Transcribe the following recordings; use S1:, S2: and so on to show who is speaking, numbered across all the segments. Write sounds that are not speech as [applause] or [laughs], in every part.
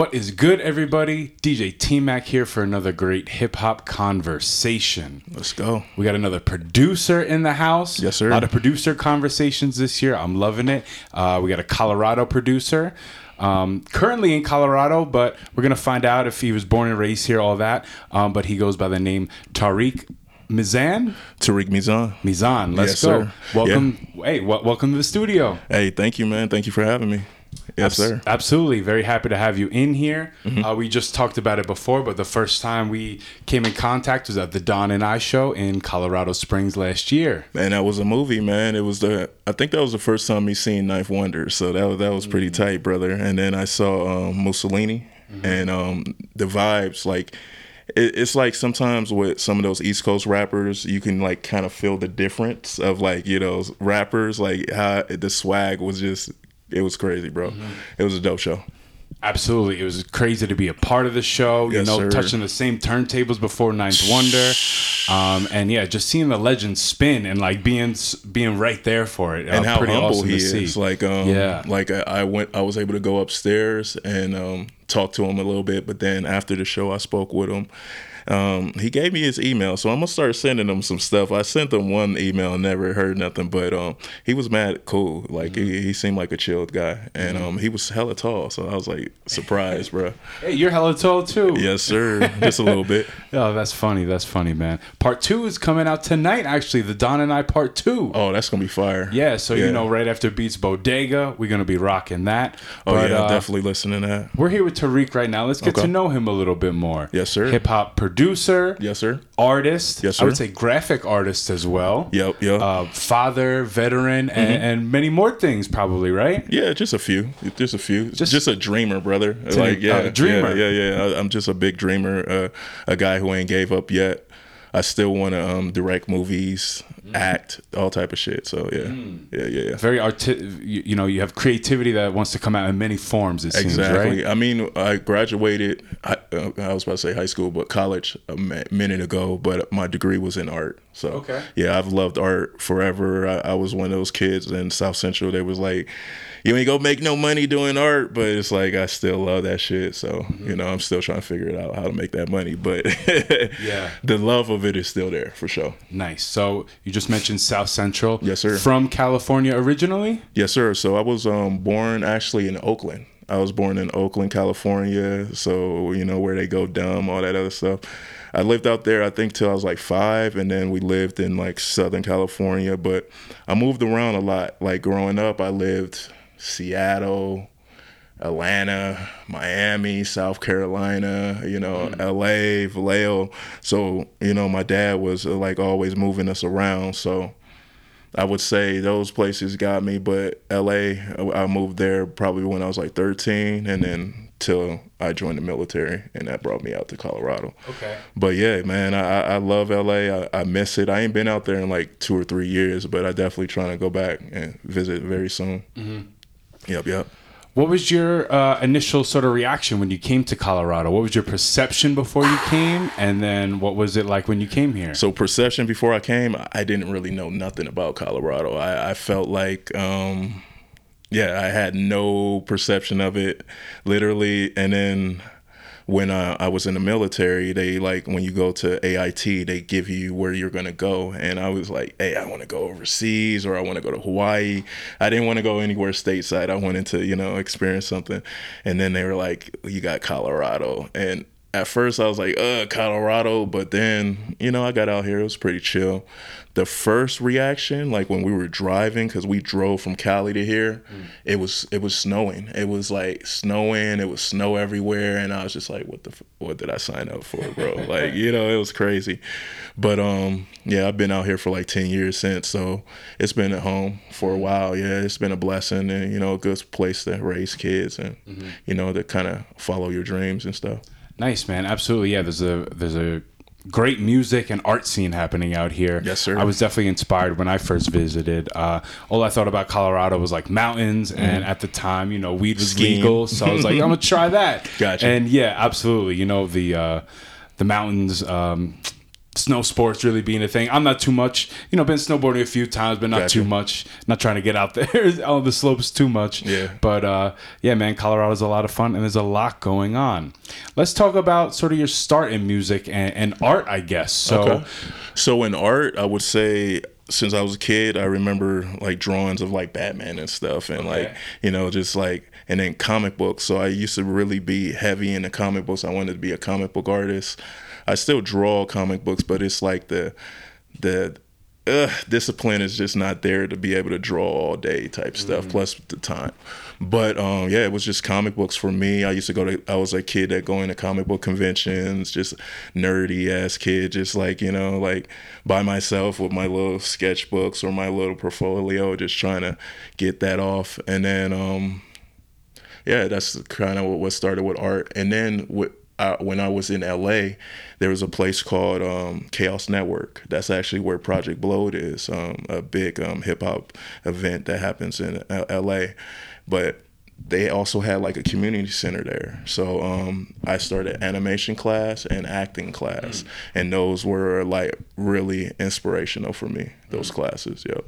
S1: What is good, everybody? DJ T Mac here for another great hip hop conversation.
S2: Let's go.
S1: We got another producer in the house.
S2: Yes, sir.
S1: A lot of producer conversations this year. I'm loving it. Uh, we got a Colorado producer. Um, currently in Colorado, but we're gonna find out if he was born and raised here, all that. Um, but he goes by the name Tarikh Mizan.
S2: Tarikh Mizan.
S1: Mizan, let's
S2: Yes,
S1: go.
S2: sir.
S1: Welcome. Hey, w- welcome to the studio.
S2: Hey, thank you, man. Thank you for having me. Yes,
S1: Abs-
S2: sir. Mm-hmm.
S1: Absolutely. Very happy to have you in here. Uh, we just talked about it before, but the first time we came in contact was at the Don and I show in Colorado Springs last year.
S2: And that was a movie, man. It was the I think that was the first time me seen Ninth Wonder, so that was that was pretty
S1: Mm-hmm.
S2: tight, brother. And then I saw um, Mussolini, and um, the vibes like. It's like sometimes with some of those East Coast rappers, you can like kind of feel the difference of like you know rappers, like how the swag was just it was crazy, bro.
S1: Mm-hmm.
S2: It was a dope show.
S1: Absolutely. It was crazy to be a part of the show, you
S2: Yes,
S1: know,
S2: sir.
S1: touching the same turntables before Ninth Wonder. Um, and yeah, just seeing the legend spin and like being being right there for it.
S2: and
S1: uh,
S2: how humble
S1: awesome
S2: he
S1: to see.
S2: is. Like, um,
S1: Yeah.
S2: like I, I went, I was able to go upstairs and um, talk to him a little bit. But then after the show, I spoke with him. Um, he gave me his email, so I'm gonna start sending him some stuff. I sent him one email, never heard nothing, but um, he was mad cool. Like he, he seemed like a chilled guy, and um, he was hella tall. So I was like surprised, bro. [laughs]
S1: Hey, you're hella tall too.
S2: Yes, sir. Just a little bit. [laughs]
S1: Oh, that's funny. That's funny, man. Part two is coming out tonight, actually. The Don and I part two.
S2: Oh, that's gonna be fire.
S1: Yeah, so you know, right after Beats Bodega, we're gonna be rocking that.
S2: Oh
S1: But,
S2: yeah,
S1: uh,
S2: definitely listen to that.
S1: We're here with Tarikh right now. Let's get
S2: Okay.
S1: to know him a little bit more.
S2: Yes, sir.
S1: Hip hop producer,
S2: Yes, sir.
S1: artist.
S2: Yes, sir.
S1: I would say graphic artist as well.
S2: Yep, yep.
S1: Uh, father, veteran,
S2: Mm-hmm.
S1: and, and many more things, probably. Right?
S2: Yeah, just a few. Just a few.
S1: Just-
S2: Just, a dreamer, brother. Like, yeah,
S1: a dreamer.
S2: Yeah, yeah, yeah. I, I'm just a big dreamer. Uh, a guy who ain't gave up yet. I still want to um, direct movies,
S1: Mm.
S2: act, all type of shit. So yeah, yeah, yeah, yeah.
S1: Very arti- you, you know, you have creativity that wants to come out in many forms. It seems
S2: Exactly.
S1: right.
S2: I mean, I graduated. I, uh, I was about to say high school, but college a minute ago. But my degree was in art. So
S1: Okay.
S2: yeah, I've loved art forever. I, I was one of those kids in South Central. They was like, "You ain't gonna make no money doing art," but it's like I still love that shit. So
S1: Mm-hmm.
S2: you know, I'm still trying to figure it out how to make that money. But [laughs]
S1: Yeah.
S2: the love of it is still there for sure.
S1: Nice. So you just mentioned South Central.
S2: Yes, sir.
S1: From California originally.
S2: Yes, sir. So I was um, born actually in Oakland. I was born in Oakland, California. So you know where they go dumb, all that other stuff. I lived out there, I think, till I was like five, and then we lived in like Southern California. But I moved around a lot. Like growing up, I lived Seattle, Atlanta, Miami, South Carolina, you know, mm. LA, Vallejo. So, you know, my dad was uh, like always moving us around. So I would say those places got me, but LA, uh, I moved there probably when I was like 13 and then till I joined the military and that brought me out to Colorado.
S1: Okay.
S2: But yeah, man, I, I love LA. I, I miss it. I ain't been out there in like two or three years, but I definitely trying to go back and visit very soon. Mm-hmm. Yep, yep.
S1: What was your uh, initial sort of reaction when you came to Colorado? What was your perception before you came, and then what was it like when you came here?
S2: So perception before I came, I didn't really know nothing about Colorado. I, I felt like, um, yeah, I had no perception of it, literally. And then when I, I was in the military, they like when you go to AIT, they give you where you're gonna go, and I was like, hey, I want to go overseas or I want to go to Hawaii. I didn't want to go anywhere stateside. I wanted to, you know, experience something. And then they were like, you got Colorado, and at first I was like, uh, Colorado, but then, you know, I got out here, it was pretty chill. The first reaction, like when we were driving, because we drove from Cali to here, it was it was snowing. It was like snowing, it was snow everywhere, and I was just like, what the f- what did I sign up for, bro? [laughs] like, you know, it was crazy. But um, yeah, I've been out here for like ten years since, so it's been at home for a while. Yeah, it's been a blessing and you know, a good place to raise kids and you know, to kind of follow your dreams and stuff.
S1: Nice, man. Absolutely. Yeah. There's a there's a great music and art scene happening out here.
S2: Yes, sir.
S1: I was definitely inspired when I first visited. Uh, all I thought about Colorado was like mountains, and at the time, you know, weed was.
S2: Skiing.
S1: legal, so I was like, [laughs] I'm gonna try that.
S2: Gotcha.
S1: And yeah, absolutely. You know, the uh, the mountains. Um, Snow sports really being a thing. I'm not too much, you know, been snowboarding a few times, but not
S2: Gotcha.
S1: too much. Not trying to get out there [laughs] on the slopes too much.
S2: Yeah.
S1: But uh, yeah, man, Colorado's a lot of fun and there's a lot going on. Let's talk about sort of your start in music and, and art, I guess. So,
S2: Okay. So in art, I would say since I was a kid, I remember like drawings of like Batman and stuff, and like you know just like and then comic books. So I used to really be heavy into comic books. I wanted to be a comic book artist. I still draw comic books, but it's like the the uh, discipline is just not there to be able to draw all day type stuff. Plus the time. But um, yeah, it was just comic books for me. I used to go to. I was a kid that going to comic book conventions, just nerdy ass kid, just like you know, like by myself with my little sketchbooks or my little portfolio, just trying to get that off. And then um, yeah, that's kind of what started with art. And then with, uh, when I was in LA, there was a place called um, KAOS Network. That's actually where Project Blowed is, um, a big um, hip hop event that happens in L- LA. But they also had like a community center there. So um, I started animation class and acting class, and those were like really inspirational for me. Those classes, yep.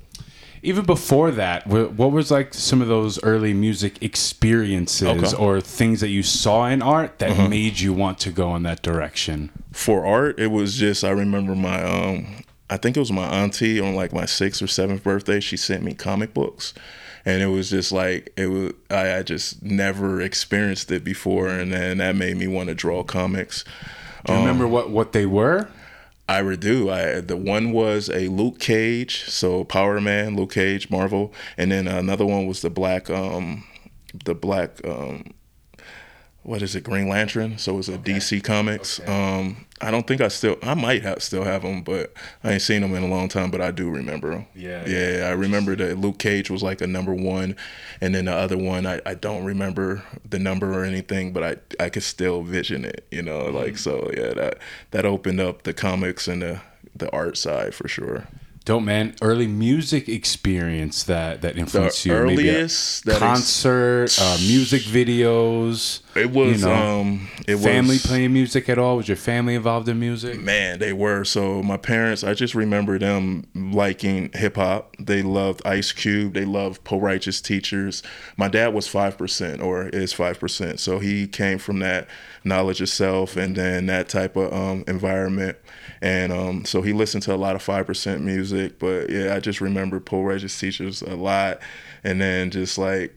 S1: Even before that, what was like some of those early music experiences
S2: Okay. Uh-huh.
S1: or things that you saw in art that made you want to go in that direction?
S2: for art it was just i remember my um i think it was my auntie on like my sixth or seventh birthday she sent me comic books and it was just like it was i, I just never experienced it before and then that made me want to draw comics
S1: Do you remember what, what they were?
S2: I do. I the one was a Luke Cage, so Power Man, Luke Cage, Marvel, and then another one was the black, um, the black, um, what is it, Green Lantern? So it's a DC Comics. Um, I don't think I still, I might have still have them, but I ain't seen them in a long time. But I do remember them.
S1: Yeah,
S2: yeah. I remember that Luke Cage was like a number one, and then the other one, I, I don't remember the number or anything, but I I could still vision it. You know, like so. Yeah, that that opened up the comics and the the art side for sure.
S1: Dope, man. Early music experience that that influenced you. Maybe a
S2: earliest that ex-
S1: concert, uh, music videos.
S2: It was
S1: you know,
S2: um it
S1: family
S2: was
S1: playing music at all? Was your family involved in music?
S2: man, they were. So my parents, I just remember them liking hip hop. They loved Ice Cube. They loved Poor Righteous Teachers. My dad was five percent or is five percent. So he came from that knowledge of self and then that type of um, environment. And um, so he listened to a lot of five percent music. But yeah, I just remember Poor Righteous Teachers a lot. And then just like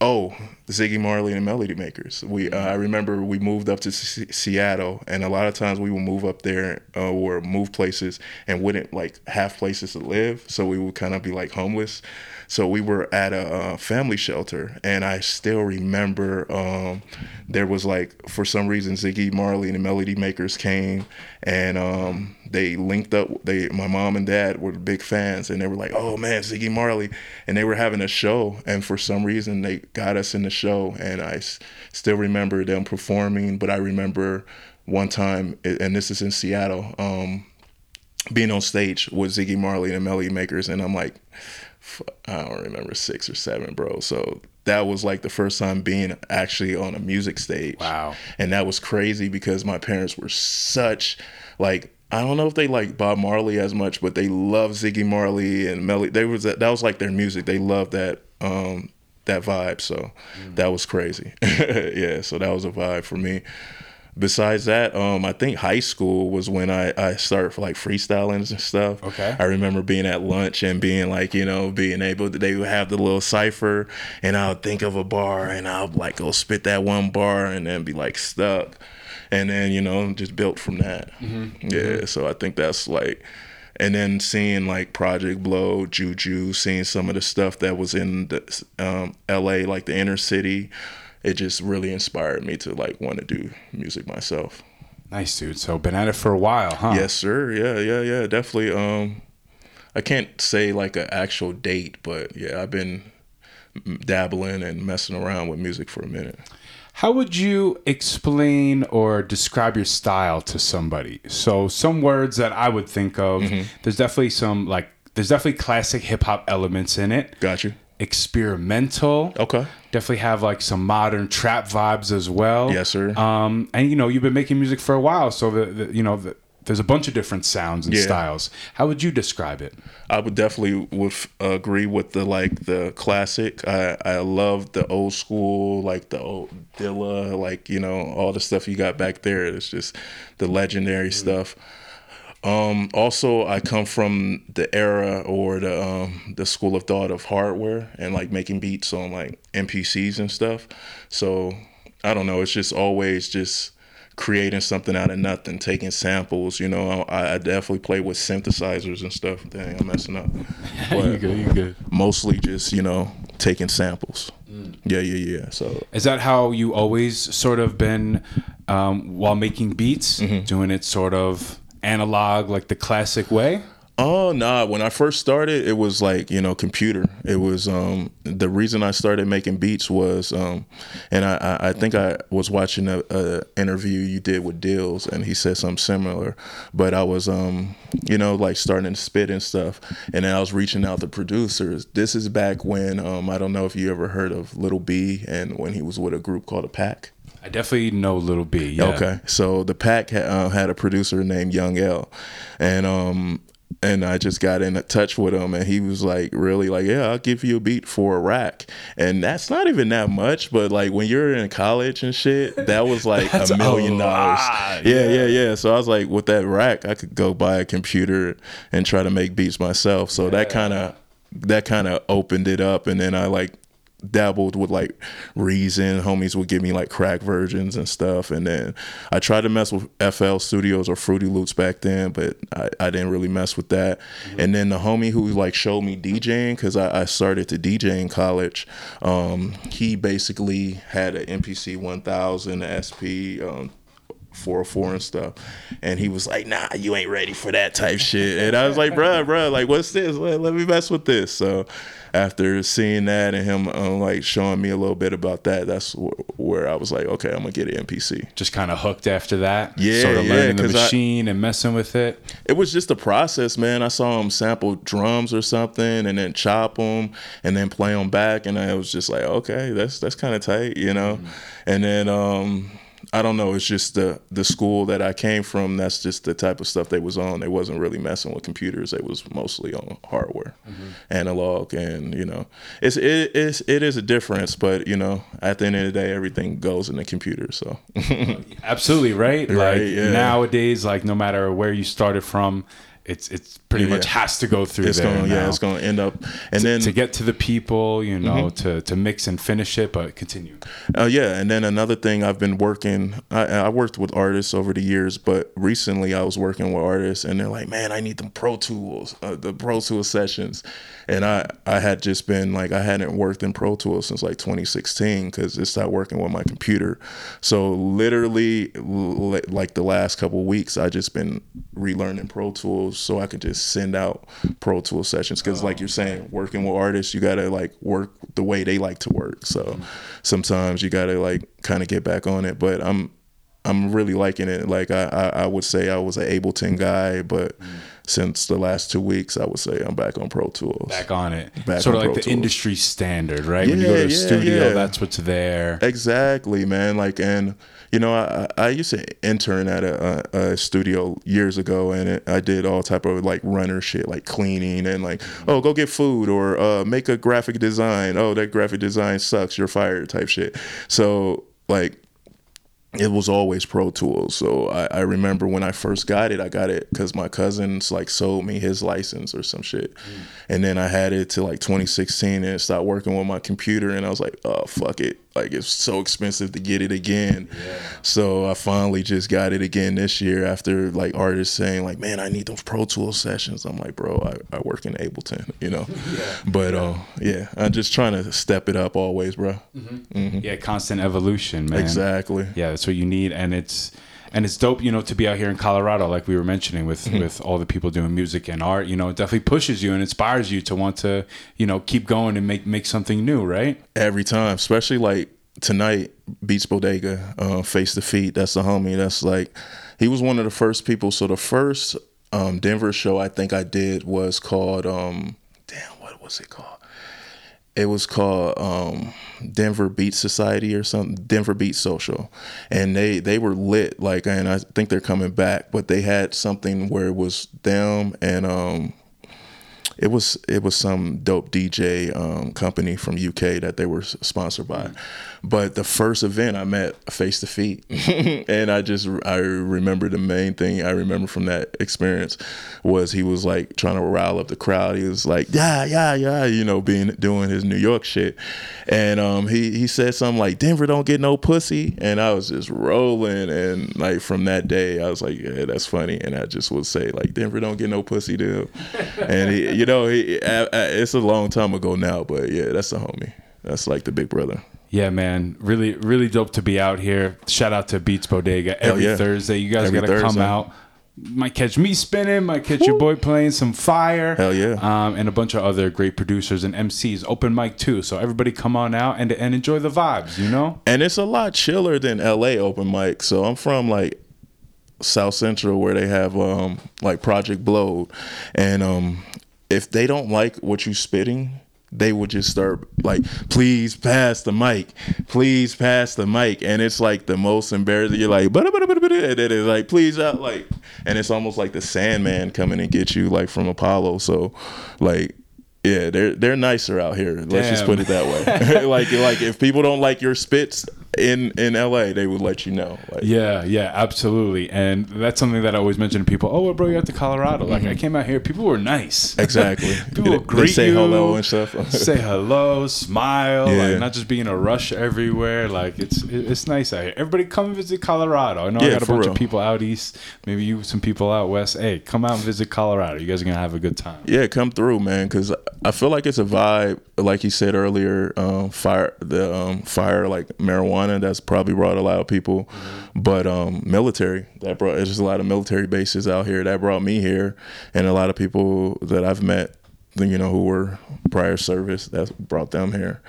S2: Oh, Ziggy Marley and Melody Makers. We uh, I remember we moved up to S- Seattle, and a lot of times we would move up there uh, or move places and wouldn't like have places to live, so we would kind of be like homeless. So we were at a uh, family shelter, and I still remember um, there was like for some reason Ziggy Marley and the Melody Makers came, and um, they linked up. They my mom and dad were big fans, and they were like, "Oh man, Ziggy Marley," and they were having a show, and for some reason they got us in the show, and I s- still remember them performing. But I remember one time, and this is in Seattle. Um, being on stage with Ziggy Marley and the Melody Makers, and I'm like, I don't remember six or seven, bro. So that was like the first time being actually on a music stage.
S1: Wow.
S2: And that was crazy because my parents were such like I don't know if they like Bob Marley as much, but they love Ziggy Marley and Melly. They was that was like their music. They loved that um that vibe. So that was crazy. [laughs] yeah, so that was a vibe for me besides that, um, I think high school was when I, I started like freestyling and stuff.
S1: Okay.
S2: I remember being at lunch and being like, you know, being able to, they would have the little cipher and I would think of a bar and I'll like go spit that one bar and then be like stuck. And then, you know, just built from that. Yeah. So I think that's like, and then seeing like Project Blowed, Juju, seeing some of the stuff that was in the um, LA, like the inner city, it just really inspired me to like want to do music myself.
S1: Nice, dude. So been at it for a while, huh?
S2: Yes, sir. Yeah, yeah, yeah. Definitely. Um, I can't say like an actual date, but yeah, I've been dabbling and messing around with music for a minute.
S1: How would you explain or describe your style to somebody? So, some words that I would think of,
S2: Mm-hmm.
S1: there's definitely some like, there's definitely classic hip hop elements in it.
S2: Got you.
S1: Experimental.
S2: Okay.
S1: Definitely have like some modern trap vibes as well.
S2: Yes, sir.
S1: Um, and you know, you've been making music for a while, so the, the you know, the, there's a bunch of different sounds and
S2: Yeah.
S1: styles. How would you describe it?
S2: I would definitely would agree with the like the classic. I I love the old school, like the old Dilla, like you know all the stuff you got back there. It's just the legendary stuff. Um, also, I come from the era or the um, the school of thought of hardware and like making beats on like MPCs and stuff. So I don't know. It's just always just creating something out of nothing, taking samples. You know, I, I definitely play with synthesizers and stuff. Dang, I'm messing up. [laughs] But
S1: good, you good.
S2: mostly just you know taking samples. Yeah, yeah, yeah. So
S1: Is that how you always sort of been um, while making beats,
S2: Mm-hmm.
S1: doing it sort of analog, like the classic way?
S2: Oh nah, when I first started, it was like you know computer. It was um the reason I started making beats was um and I I, think I was watching a, a interview you did with Dills and he said something similar, but I was um you know like starting to spit and stuff, and then I was reaching out to producers. This is back when um I don't know if you ever heard of Lil B and when he was with a group called a Pack.
S1: I definitely know Lil B. Yeah.
S2: Okay, so the pack ha- uh, had a producer named Young L, and um and I just got in touch with him, and he was like, really like, yeah, I'll give you a beat for a rack, and that's not even that much, but like when you're in college and shit, that was [laughs] like a
S1: a
S2: million dollars.
S1: lot,
S2: Yeah, yeah, yeah. So I was like, with that rack, I could go buy a computer and try to make beats myself. So that kind of that kind of opened it up, and then I like dabbled with like Reason. Homies would give me like crack versions and stuff. And then I tried to mess with FL Studios or Fruity Loops back then, but I, I didn't really mess with that. And then the homie who like showed me DJing, because I, I started to DJ in college, um, he basically had an MPC 1000, a SP. Um, 404 and stuff. And he was like, nah, you ain't ready for that type shit. And I was like, bruh, bruh, like, what's this? Let, let me mess with this. So after seeing that and him um, like showing me a little bit about that, that's wh- where I was like, okay, I'm gonna get an MPC.
S1: Just kind of hooked after that.
S2: Yeah,
S1: Sort of
S2: yeah,
S1: learning the
S2: 'cause I-
S1: machine and messing with it.
S2: It was just a process, man. I saw him sample drums or something, and then chop them, and then play them back, and I was just like, okay, that's that's kind of tight, you know. And then um, I don't know, it's just the the school that I came from. That's just the type of stuff they was on. They wasn't really messing with computers. They was mostly on hardware, mm-hmm. analog, and you know, it's it is it is a difference, but you know, at the end of the day, everything goes in the computer. So [laughs]
S1: Absolutely right. Like
S2: Right, yeah.
S1: nowadays, like no matter where you started from, it's it's pretty
S2: Yeah.
S1: much has to go through
S2: it's
S1: there.
S2: gonna yeah, it's gonna end up, and then
S1: to get to the people, you know,
S2: Mm-hmm.
S1: to to mix and finish it, but continue.
S2: Uh, yeah, and then another thing I've been working. I, I worked with artists over the years, but recently I was working with artists, and they're like, "Man, I need them Pro Tools, uh, the Pro Tools sessions." And I I had just been like I hadn't worked in Pro Tools since like 2016 because it started working with my computer. So literally, l- like the last couple of weeks, I just been relearning Pro Tools so I could just send out Pro Tools sessions. Because like you're saying, oh. working with artists, you gotta like work the way they like to work. So mm-hmm. sometimes you gotta like kind of get back on it. But I'm I'm really liking it. Like I, I, I would say I was an Ableton guy, but mm-hmm. since the last two weeks, I would say I'm back on Pro Tools.
S1: Back on it.
S2: Back
S1: sort of
S2: on
S1: like
S2: Pro
S1: the
S2: Tools.
S1: industry standard, right? when you go to a
S2: yeah,
S1: studio,
S2: yeah.
S1: that's what's there.
S2: Exactly, man. Like, and you know, I, I used to intern at a, a, studio years ago, and it, I did all type of like runner shit, like cleaning and like, oh, go get food or uh, make a graphic design. Oh, that graphic design sucks. You're fired, type shit. So like. It was always Pro Tools. So I, I remember when I first got it, I got it because my cousins like sold me his license or some shit. Mm. And then I had it to like 2016 and it stopped working with my computer. And I was like, oh, fuck it. Like it's so expensive to get it again. So I finally just got it again this year after like artists saying like, man, I need those Pro Tools sessions. I'm like, bro, I, I work in Ableton, [laughs] you know? [laughs] But uh, yeah, I'm just trying to step it up always, bro. Mm-hmm. Mm-hmm.
S1: Yeah, constant evolution, man.
S2: Exactly.
S1: Yeah, that's what you need, and it's and it's dope, you know, to be out here in Colorado, like we were mentioning, with
S2: Mm-hmm.
S1: with all the people doing music and art. You know, it definitely pushes you and inspires you to want to, you know, keep going and make make something new, right?
S2: every time especially like tonight, Beats Bodega, uh, Face to Feet. That's the homie. That's like he was one of the first people. So the first um, Denver show I think I did was called um, damn, what was it called? It was called um, Denver Beat Society or something, Denver Beat Social, and they they were lit. Like, and I think they're coming back, but they had something where it was them and um, it was it was some dope DJ um, company from UK that they were sponsored by. But the first event I met face to feet, [laughs] and I just I remember the main thing I remember from that experience was he was like trying to rile up the crowd. He was like yeah yeah yeah you know being doing his New York shit, and um, he he said something like Denver don't get no pussy, and I was just rolling. And like from that day I was like yeah that's funny, and I just would say like Denver don't get no pussy dude, and he, you know he, it's a long time ago now, but yeah that's the homie. That's like the big brother.
S1: Yeah, man, really, really dope to be out here. Shout out to Beats Bodega every
S2: yeah.
S1: Thursday. You guys
S2: Every
S1: gotta come out. Might catch me spinning. Might catch your boy playing some fire.
S2: Hell yeah.
S1: Um, and a bunch of other great producers and MCs. Open mic too. So everybody come on out and and enjoy the vibes. You know.
S2: and it's a lot chiller than LA open mic. So I'm from like South Central where they have um like Project Blowed, and um if they don't like what you spitting. They would just start like, please pass the mic, please pass the mic, and it's like the most embarrassing. You're like, but and then it's like, please out, like, and it's almost like the Sandman coming and get you like from Apollo. So, like, yeah, they're they're nicer out here. Let's just put it that way. [laughs] like like if people don't like your spits in in LA, they would let you know. Like,
S1: Yeah, yeah, absolutely. And that's something that I always mention to people. Oh, well, bro, you're out to Colorado. Like, I came out here. People were nice.
S2: Mm-hmm. [laughs] Exactly.
S1: People
S2: They
S1: greet
S2: say
S1: you,
S2: hello and stuff. [laughs]
S1: say hello, smile,
S2: Yeah.
S1: like not just being a rush everywhere. Like it's it's nice out here. Everybody come visit Colorado. I know I got a bunch
S2: real.
S1: of people out east. Maybe you some people out west. Hey, come out and visit Colorado. You guys are gonna have a good time.
S2: Yeah, come through, man. Because I feel like it's a vibe. Like you said earlier, um, fire the um, fire like marijuana. That's probably brought a lot of people. But um, military that brought. There's just a lot of military bases out here that brought me here, and a lot of people that I've met, you know, who were prior service that brought them here.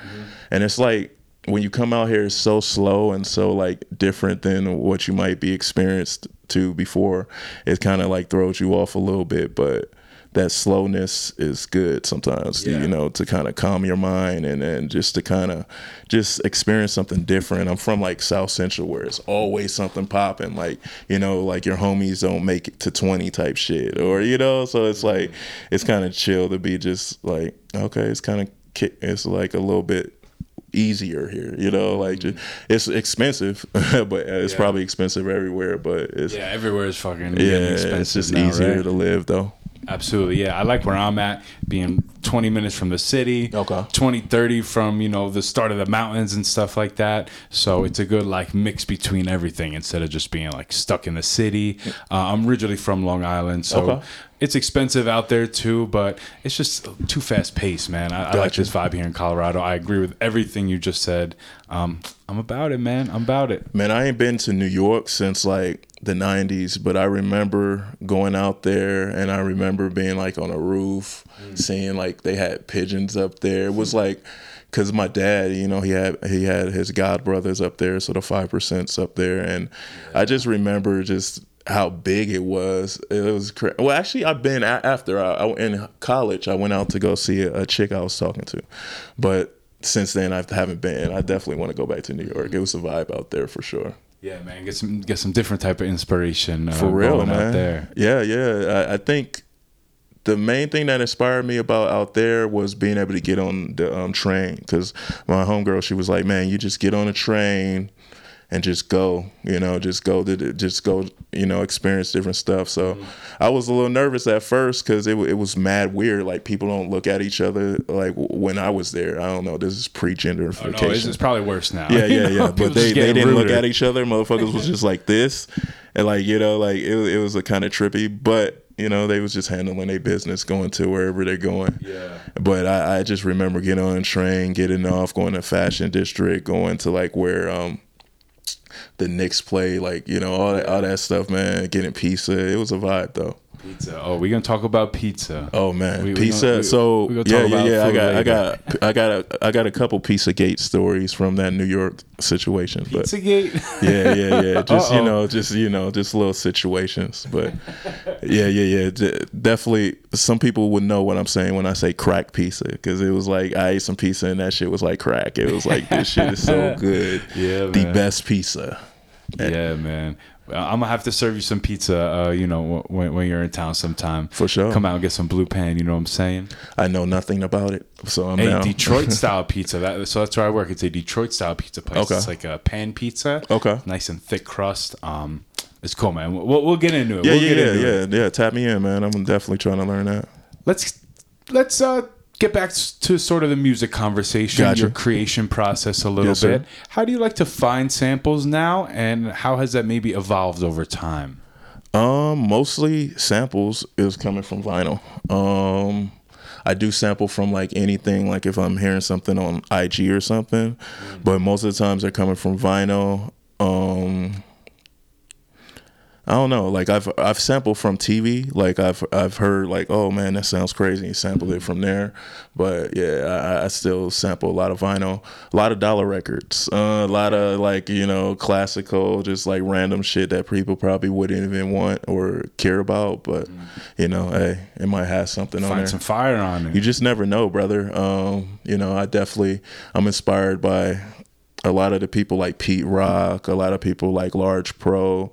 S2: And it's like when you come out here, it's so slow and so like different than what you might be experienced to before. It kind of like throws you off a little bit, but that slowness is good sometimes
S1: Yeah.
S2: you know to kind of calm your mind and then just to kind of just experience something different i'm from like south central where it's always something popping like you know like your homies don't make it to 20 type shit or you know so it's mm-hmm. like it's kind of chill to be just like okay it's kind of it's like a little bit easier here you know like just, mm-hmm. it's expensive [laughs] but uh, it's
S1: Yeah.
S2: probably expensive everywhere but it's
S1: Yeah, everywhere is fucking
S2: yeah,
S1: expensive
S2: it's just
S1: now,
S2: easier
S1: right?
S2: to live though
S1: Absolutely. Yeah. I like where I'm at, being 20 minutes from the city,
S2: Okay.
S1: 20, 30 from, you know, the start of the mountains and stuff like that. So it's a good, like, mix between everything instead of just being, like, stuck in the city. Uh, I'm originally from Long Island. So
S2: Okay.
S1: It's expensive out there, too, but it's just too fast paced, man. I, I like this vibe here in Colorado. I agree with everything you just said. Um, I'm about it, man. I'm about it.
S2: Man, I ain't been to New York since like the 90s, but I remember going out there and I remember being like on a roof, seeing like they had pigeons up there. It was like cuz my dad, you know, he had he had his god brothers up there, so the 5%'s up there and I just remember just how big it was. It was cra- well. Actually, I've been a- after I, I in college. I went out to go see a, a chick I was talking to, but since then I haven't been. I definitely want to go back to New York. It was a vibe out there for sure.
S1: Yeah, man. Get some get some different type of inspiration uh,
S2: For real, man.
S1: out there.
S2: Yeah, yeah. I, I think the main thing that inspired me about out there was being able to get on the um, train. Because my homegirl, she was like, "Man, you just get on a train." And just go, you know, just go to, just go, you know, experience different stuff. So,
S1: Mm-hmm.
S2: I was a little nervous at first because it, it was mad weird. Like people don't look at each other like when I was there. I don't know. This is pre
S1: Oh, no, it's, it's probably worse now.
S2: Yeah, yeah, yeah. [laughs] But they, they didn't look at each other. Motherfuckers was just like this, and like you know, like it, it was a kind of trippy. But you know, they was just handling their business, going to wherever they're going.
S1: Yeah.
S2: But I, I just remember getting on a train, getting off, going to Fashion District, going to like where um the Knicks play, like you know all that all that stuff, man. Getting pizza, it was a vibe though.
S1: Pizza. Oh, we're gonna talk about pizza.
S2: Oh man,
S1: We-
S2: pizza.
S1: gonna- we-
S2: so
S1: we
S2: yeah, yeah, yeah. I
S1: food
S2: got, I got, I got, a, I got a couple Pizza Gate stories from that New York situation. But
S1: Pizzagate.
S2: yeah, yeah, yeah. [laughs] Just you know, just you know, just little situations. But yeah, yeah, yeah. Definitely, some people would know what I'm saying when I say crack pizza because it was like I ate some pizza and that shit was like crack. It was like this shit is so [laughs] good.
S1: Yeah,
S2: the best pizza.
S1: yeah, man. Well, I'm gonna have to serve you some pizza. Uh, you know, when, when you're in town sometime.
S2: For sure.
S1: Come out and get some blue pan. You know what I'm saying?
S2: I know nothing about it, so I'm
S1: A
S2: down.
S1: Detroit [laughs] style pizza. That, so that's where I work. It's a Detroit style pizza place.
S2: Okay.
S1: It's like a pan pizza.
S2: Okay.
S1: Nice and thick crust. Um, it's cool, man. We'll, we'll get into it.
S2: yeah,
S1: we'll
S2: yeah,
S1: get
S2: yeah,
S1: it.
S2: yeah, yeah. Tap me in, man. I'm definitely trying to learn that.
S1: Let's let's uh get back to sort of the music conversation,
S2: Gotcha.
S1: your creation process a little
S2: Yes, sir.
S1: bit. How do you like to find samples now, and how has that maybe evolved over time?
S2: Um, mostly samples is coming from vinyl. Um, I do sample from like anything, like if I'm hearing something on IG or something, but most of the times they're coming from vinyl. I don't know. Like I've I've sampled from TV. Like I've I've heard like, oh man, that sounds crazy. And sampled it from there. But yeah, I, I still sample a lot of vinyl, a lot of dollar records, uh, a lot of like you know classical, just like random shit that people probably wouldn't even want or care about. But you know, hey, it might have something on it.
S1: Find
S2: there.
S1: some fire on it.
S2: You just never know, brother. Um, you know, I definitely I'm inspired by a lot of the people like Pete Rock, a lot of people like Large Pro.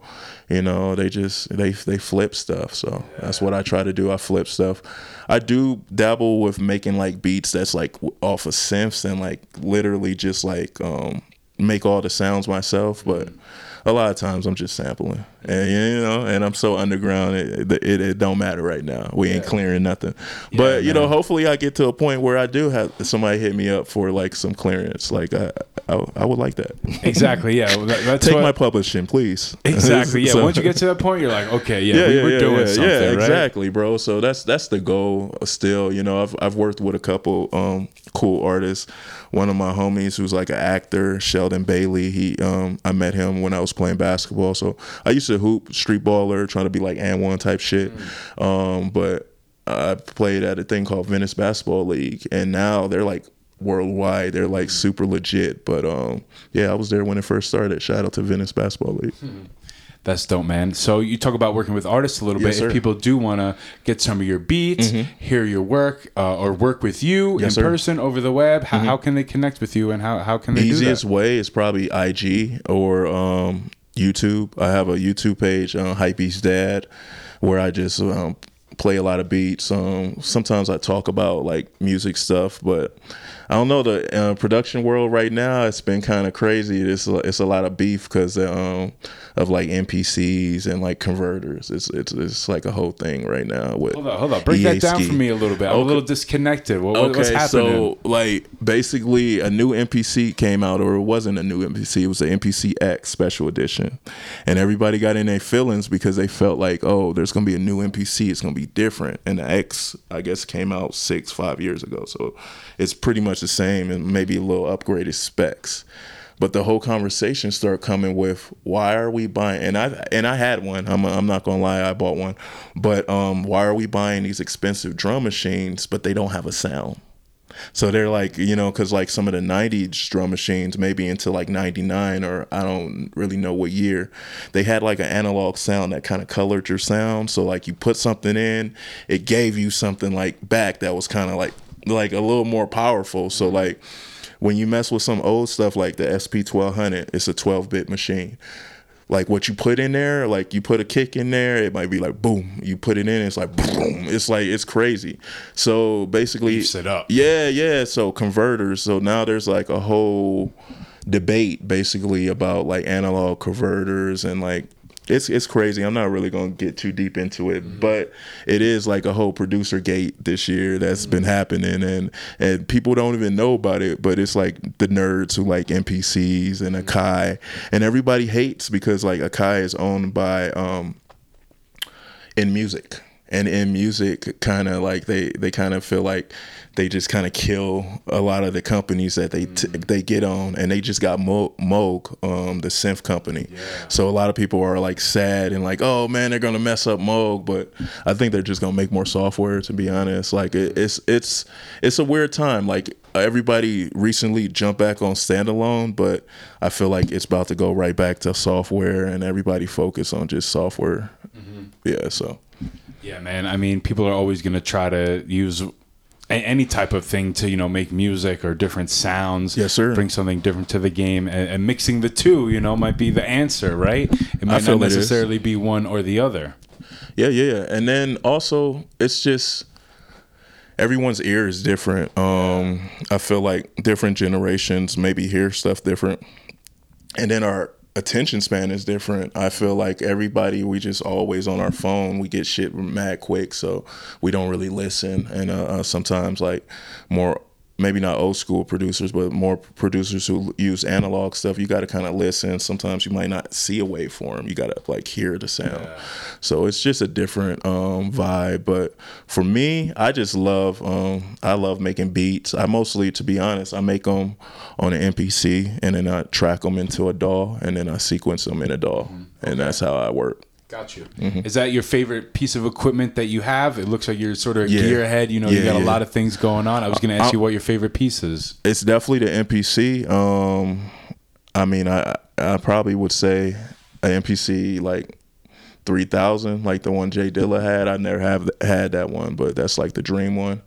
S2: You know, they just they they flip stuff. So that's what I try to do. I flip stuff. I do dabble with making like beats that's like off of synths and like literally just like um make all the sounds myself, but a lot of times I'm just sampling, and you know, and I'm so underground, it it, it don't matter right now. We ain't clearing nothing, but you know, hopefully I get to a point where I do have somebody hit me up for like some clearance. Like I, I, I would like that.
S1: exactly. Yeah. well, [laughs] that- that's
S2: Take
S1: what,
S2: my publishing, please. [laughs]
S1: Exactly. Yeah.
S2: So-
S1: Once you get to that point, you're like, okay, yeah,
S2: yeah,
S1: we,
S2: yeah,
S1: we're
S2: yeah,
S1: doing
S2: yeah,
S1: something,
S2: yeah,
S1: right?
S2: exactly, bro. So that's that's the goal. Still, you know, I've I've worked with a couple um, cool artists. One of my homies who's like an actor, Sheldon Bailey. He um, I met him when I was playing basketball. So I used to hoop, street baller, trying to be like and one type shit. Um, but I played at a thing called Venice Basketball League, and now they're like worldwide. They're like super legit. But um, yeah, I was there when it first started. Shout out to Venice Basketball League.
S1: That's dope, man. So you talk about working with artists a little
S2: Yes,
S1: bit.
S2: sir. Mm-hmm.
S1: If people do want to get some of your beats, hear your work, uh, or work with you
S2: Yes,
S1: in
S2: sir. Mm-hmm.
S1: person over the web, how, how can they connect with you and how, how can they
S2: easiest
S1: do that?
S2: way is probably IG or um, YouTube. I have a YouTube page, uh, Hypebeast Dad, where I just um, play a lot of beats. Um, sometimes I talk about like music stuff, but I don't know the uh, production world right now. It's been kind of crazy. It's a, it's a lot of beef because um, of like MPCs and like converters. It's it's it's like a whole thing right now. With
S1: Hold on, hold on. Break that down
S2: ski.
S1: for me a little bit. I'm a little disconnected. What, what- what's
S2: Okay,
S1: happening?
S2: so like basically a new MPC came out, or it wasn't a new MPC, it was an MPC X special edition, and everybody got in their feelings because they felt like, oh, there's gonna be a new MPC, it's gonna be different, and the X, I guess, came out six, five years ago, so it's pretty much the same and maybe a little upgraded specs. But the whole conversation started coming with why are we buying? And I and I had one. I'm I'm not gonna lie, I bought one. But um, why are we buying these expensive drum machines, but they don't have a sound? So they're like, you know, because like some of the 90s drum machines, maybe into like 99 or I don't really know what year, they had like an analog sound that kind of colored your sound. So like you put something in, it gave you something like back that was kind of like like a little more powerful. So like when you mess with some old stuff like the SP 1200, it's a 12 bit machine like what you put in there, like you put a kick in there, it might be like boom. You put it in, it's like boom. It's like it's crazy. So basically,
S1: up.
S2: Yeah, yeah. So converters. So now there's like a whole debate basically about like analog converters and like it's it's crazy. I'm not really gonna get too deep into it,
S1: Mm-hmm.
S2: but it is like a whole producer gate this year that's been
S1: Mm-hmm.
S2: happening, and and people don't even know about it. But it's like the nerds who like MPCs and
S1: Mm-hmm.
S2: Akai, and everybody hates because like Akai is owned by um inMusic. And inMusic kind of like they they kind of feel like they just kind of kill a lot of the companies that they t-
S1: Mm.
S2: they get on and they just got Mo- Moog um the synth company. So a lot of people are like sad and like oh man they're gonna mess up Moog but I think they're just gonna make more software to be honest. Like it, it's it's it's a weird time. Like everybody recently jumped back on standalone but I feel like it's about to go right back to software and everybody focus on just software.
S1: Mm-hmm.
S2: yeah so
S1: Yeah, man. I mean, people are always going to try to use any type of thing to you know make music or different sounds.
S2: Yes, sir.
S1: Bring something different to the game, and, and mixing the two, you know, might be the answer, right? It might not necessarily be one or the other.
S2: Yeah, yeah, yeah. And then also it's just everyone's ear is different. Um I feel like different generations maybe hear stuff different. And then our attention span is different. I feel like everybody we just always on our phone. We get shit mad quick, so we don't really listen. And uh, uh, sometimes like more maybe not old school producers, but more producers who use analog stuff. You got to kind of listen. Sometimes you might not see a waveform. You got to like hear the sound. So it's just a different um, vibe. But for me, I just love um, I love making beats. I mostly, to be honest, I make them on an MPC and then I track them into a DAW and then I sequence them in a DAW, and that's how I work.
S1: Got you.
S2: Mm-hmm.
S1: Is that your favorite piece of equipment that you have? It looks like you're sort of
S2: Yeah.
S1: gear ahead. You know, you
S2: Yeah,
S1: got a lot of things going on. I was going to ask you what your favorite piece is.
S2: It's definitely the MPC. Um, I mean, I I probably would say a MPC like three thousand, like the one Jay Dilla had. I never have had that one, but that's like the dream one.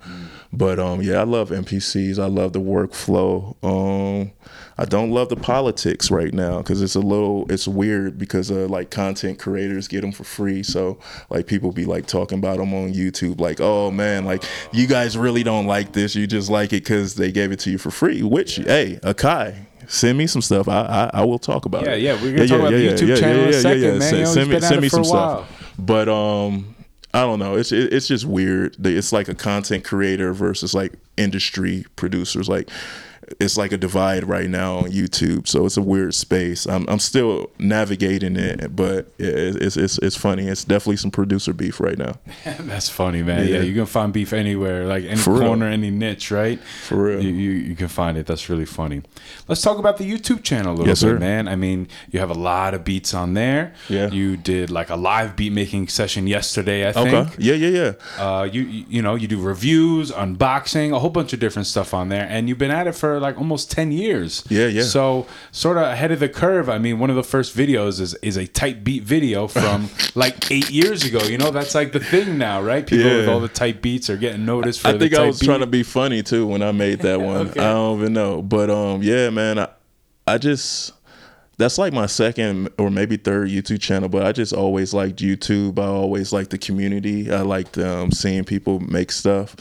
S2: But um, yeah, I love MPCs. I love the workflow. Um, I don't love the politics right now because it's a little, it's weird because uh, like content creators get them for free. So like people be like talking about them on YouTube, like, oh man, like you guys really don't like this. You just like it because they gave it to you for free. Which, hey, Akai. Send me some stuff. I I, I will talk about
S1: Yeah,
S2: it.
S1: yeah, yeah. we're gonna talk about the YouTube channel in a second, man.
S2: Send, send me send me some stuff. But um, I don't know. It's it, it's just weird. It's like a content creator versus like industry producers. Like it's like a divide right now on YouTube. So it's a weird space. I'm I'm still navigating it, but yeah, it's it's it's funny. It's definitely some producer beef right now. [laughs]
S1: That's funny, man. Yeah.
S2: Yeah.
S1: you can find beef anywhere, like any
S2: For real.
S1: corner, any niche, right?
S2: For real.
S1: You, you you can find it. That's really funny. Let's talk about the YouTube channel a little
S2: Yes,
S1: bit,
S2: sir.
S1: man. I mean, you have a lot of beats on there.
S2: Yeah.
S1: You did like a live beat making session yesterday, I think.
S2: Okay. Yeah, yeah, yeah.
S1: Uh, you you you know you do reviews, unboxing, a whole bunch of different stuff on there, and you've been at it for like almost ten years.
S2: Yeah, yeah.
S1: So sort of ahead of the curve. I mean, one of the first videos is is a tight beat video from [laughs] like eight years ago. You know, that's like the thing now, right? People with all the tight beats are getting noticed for
S2: I think I was
S1: beat.
S2: trying to be funny too when I made that [laughs] one.
S1: Okay.
S2: I don't even know, but um, yeah, man, I, I just that's like my second or maybe third YouTube channel, but I just always liked YouTube. I always liked the community. I liked um, seeing people make stuff,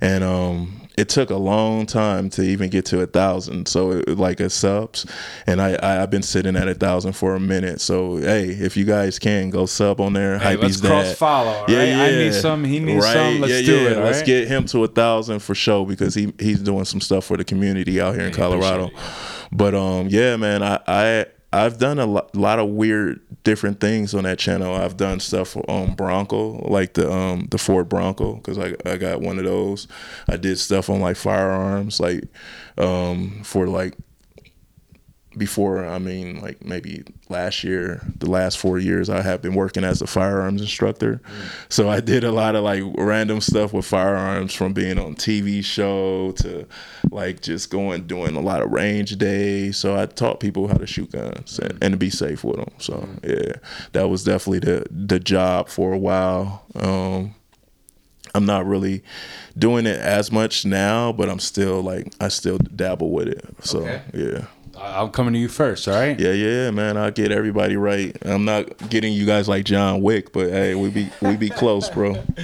S2: and um, it took a long time to even get to a thousand. So it, like a subs, and I, I I've been sitting at a thousand for a minute. So hey, if you guys can go sub on there,
S1: Hey, let's cross
S2: Dad.
S1: follow. All right? I need some. He needs some. Let's
S2: yeah,
S1: do
S2: yeah.
S1: it.
S2: Let's
S1: right?
S2: get him to a thousand for sure because he he's doing some stuff for the community out here in Colorado. But um, yeah, man, I I I've done a lo- lot of weird different things on that channel. I've done stuff on Bronco, like the um the Ford Bronco, because I I got one of those. I did stuff on like firearms, like um for like before i mean like maybe last year the last four years i have been working as a firearms instructor. Mm. So i did a lot of like random stuff with firearms from being on tv show to like just going doing a lot of range days so i taught people how to shoot guns and, mm. and to be safe with them so mm. yeah that was definitely the the job for a while. Um I'm not really doing it as much now, but I'm still like I still dabble with it. So
S1: Okay.
S2: yeah.
S1: I'm coming to you first. All right.
S2: Yeah, yeah, man. I get everybody right. I'm not getting you guys like John Wick, but hey, we be we be close, bro. [laughs]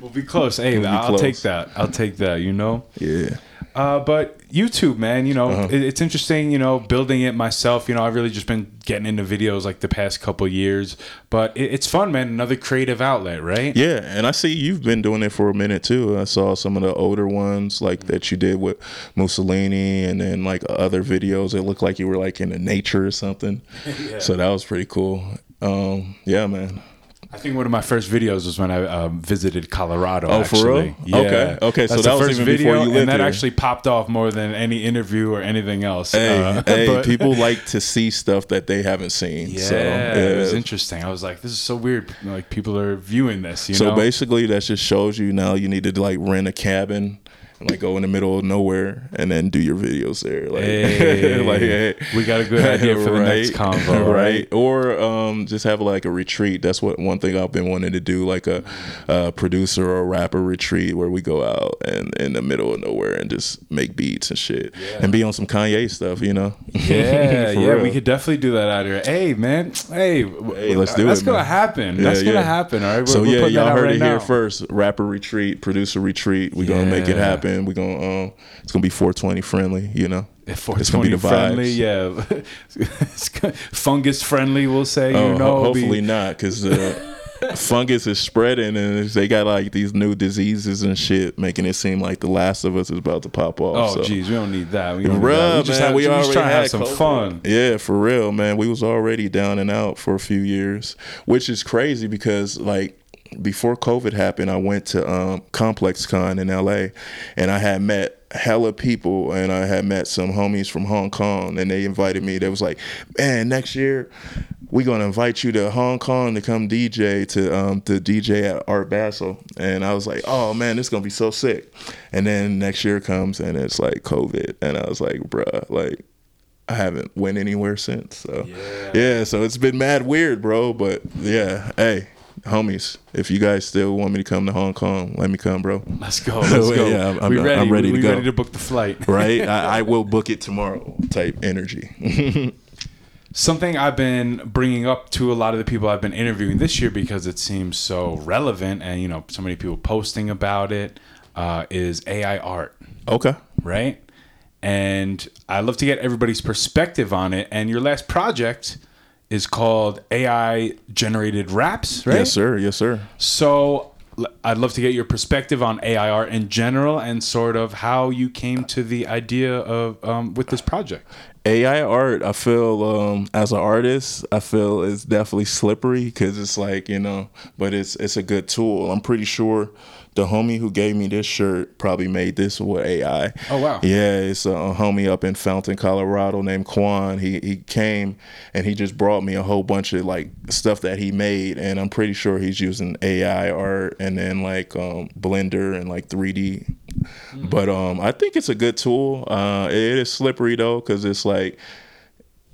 S1: We'll be close. Hey,
S2: We'll
S1: I'll
S2: close.
S1: take that. I'll take that. You know.
S2: Yeah.
S1: Uh, but YouTube, man, you know,
S2: Uh-huh.
S1: it, it's interesting, you know, building it myself. You know, I've really just been getting into videos like the past couple years, but it, it's fun, man. Another creative outlet, right?
S2: Yeah, and I see you've been doing it for a minute too. I saw some of the older ones like that you did with Mussolini and then like other videos. It looked like you were like in the nature or something. [laughs] So that was pretty cool. Um, yeah, man.
S1: I think one of my first videos was when I um, visited Colorado.
S2: Oh, for
S1: actually.
S2: real? Okay. Okay, so
S1: That's
S2: that
S1: the
S2: was even before
S1: video,
S2: you lived
S1: and that
S2: here.
S1: actually popped off more than any interview or anything else.
S2: Hey,
S1: Uh, [laughs]
S2: hey,
S1: but-
S2: people like to see stuff that they haven't seen.
S1: Yeah,
S2: so,
S1: it was interesting. I was like, this is so weird. Like people are viewing this. You
S2: So
S1: know,
S2: basically, that just shows you now you need to like rent a cabin and like go in the middle of nowhere and then do your videos there. Like,
S1: Hey, [laughs]
S2: like, hey.
S1: we got a good idea for the next [laughs] convo, right?
S2: Or um, just have like a retreat. That's what one thing I've been wanting to do, like a, a producer or rapper retreat where we go out and in the middle of nowhere and just make beats and shit and be on some Kanye stuff, you know?
S1: Yeah, [laughs] yeah,
S2: real.
S1: we could definitely do that out here. Hey, man, hey,
S2: Hey, let's do it.
S1: that's
S2: it,
S1: gonna
S2: man.
S1: happen.
S2: Yeah,
S1: that's gonna happen. All right. We're,
S2: So
S1: we're
S2: yeah, y'all heard
S1: right
S2: it
S1: now.
S2: here first. Rapper retreat, producer retreat. We're gonna make it
S1: Yeah.
S2: We're gonna um, it's gonna be 420 friendly. You know, It's gonna be
S1: 420
S2: the
S1: friendly,
S2: vibes.
S1: yeah. [laughs] Fungus friendly, we'll say.
S2: Oh,
S1: you know,
S2: ho-
S1: it'll be-
S2: hopefully not, because uh, [laughs] fungus is spreading and they got like these new diseases and shit, making it seem like the Last of Us is about to pop off.
S1: Oh,
S2: so.
S1: we don't need that. We, don't need that. We just
S2: man,
S1: have,
S2: we
S1: we
S2: already
S1: trying to have
S2: had
S1: some
S2: COVID.
S1: fun.
S2: Yeah, for real, man. We was already down and out for a few years, which is crazy because like before COVID happened, I went to um, Complex Con in LA, and I had met hella people, and I had met some homies from Hong Kong, and they invited me. They was like, "Man, next year." We gonna invite you to Hong Kong to come DJ to um to DJ at Art Basel, and I was like, oh man, this is gonna be so sick. And then next year comes and it's like COVID, and I was like, bruh, like I haven't went anywhere since. So yeah. so it's been mad weird, bro. But yeah, hey, homies, if you guys still want me to come to Hong Kong, let me come, bro.
S1: Let's go. [laughs] Let's go.
S2: Yeah, I'm- I'm-
S1: ready.
S2: I'm ready
S1: we,
S2: to
S1: we
S2: go.
S1: ready to book the flight. [laughs]
S2: Right? I, I will book it tomorrow. Type energy. [laughs]
S1: Something I've been bringing up to a lot of the people I've been interviewing this year because it seems so relevant and you know so many people posting about it uh, is AI art,
S2: okay.
S1: right? And I'd love to get everybody's perspective on it. And your last project is called AI generated raps, right?
S2: Yes, sir. Yes, sir.
S1: So I'd love to get your perspective on AI art in general and sort of how you came to the idea of um, with this project.
S2: AI art, I feel um, as an artist, I feel is definitely slippery because it's like you know, but it's it's a good tool. I'm pretty sure the homie who gave me this shirt probably made this with AI.
S1: Oh, wow.
S2: Yeah, it's a homie up in Fountain, Colorado named Quan. He he came and he just brought me a whole bunch of like stuff that he made, and I'm pretty sure he's using AI art and then like um, Blender and like 3D. But um, I think it's a good tool. Uh, it is slippery though, because it's like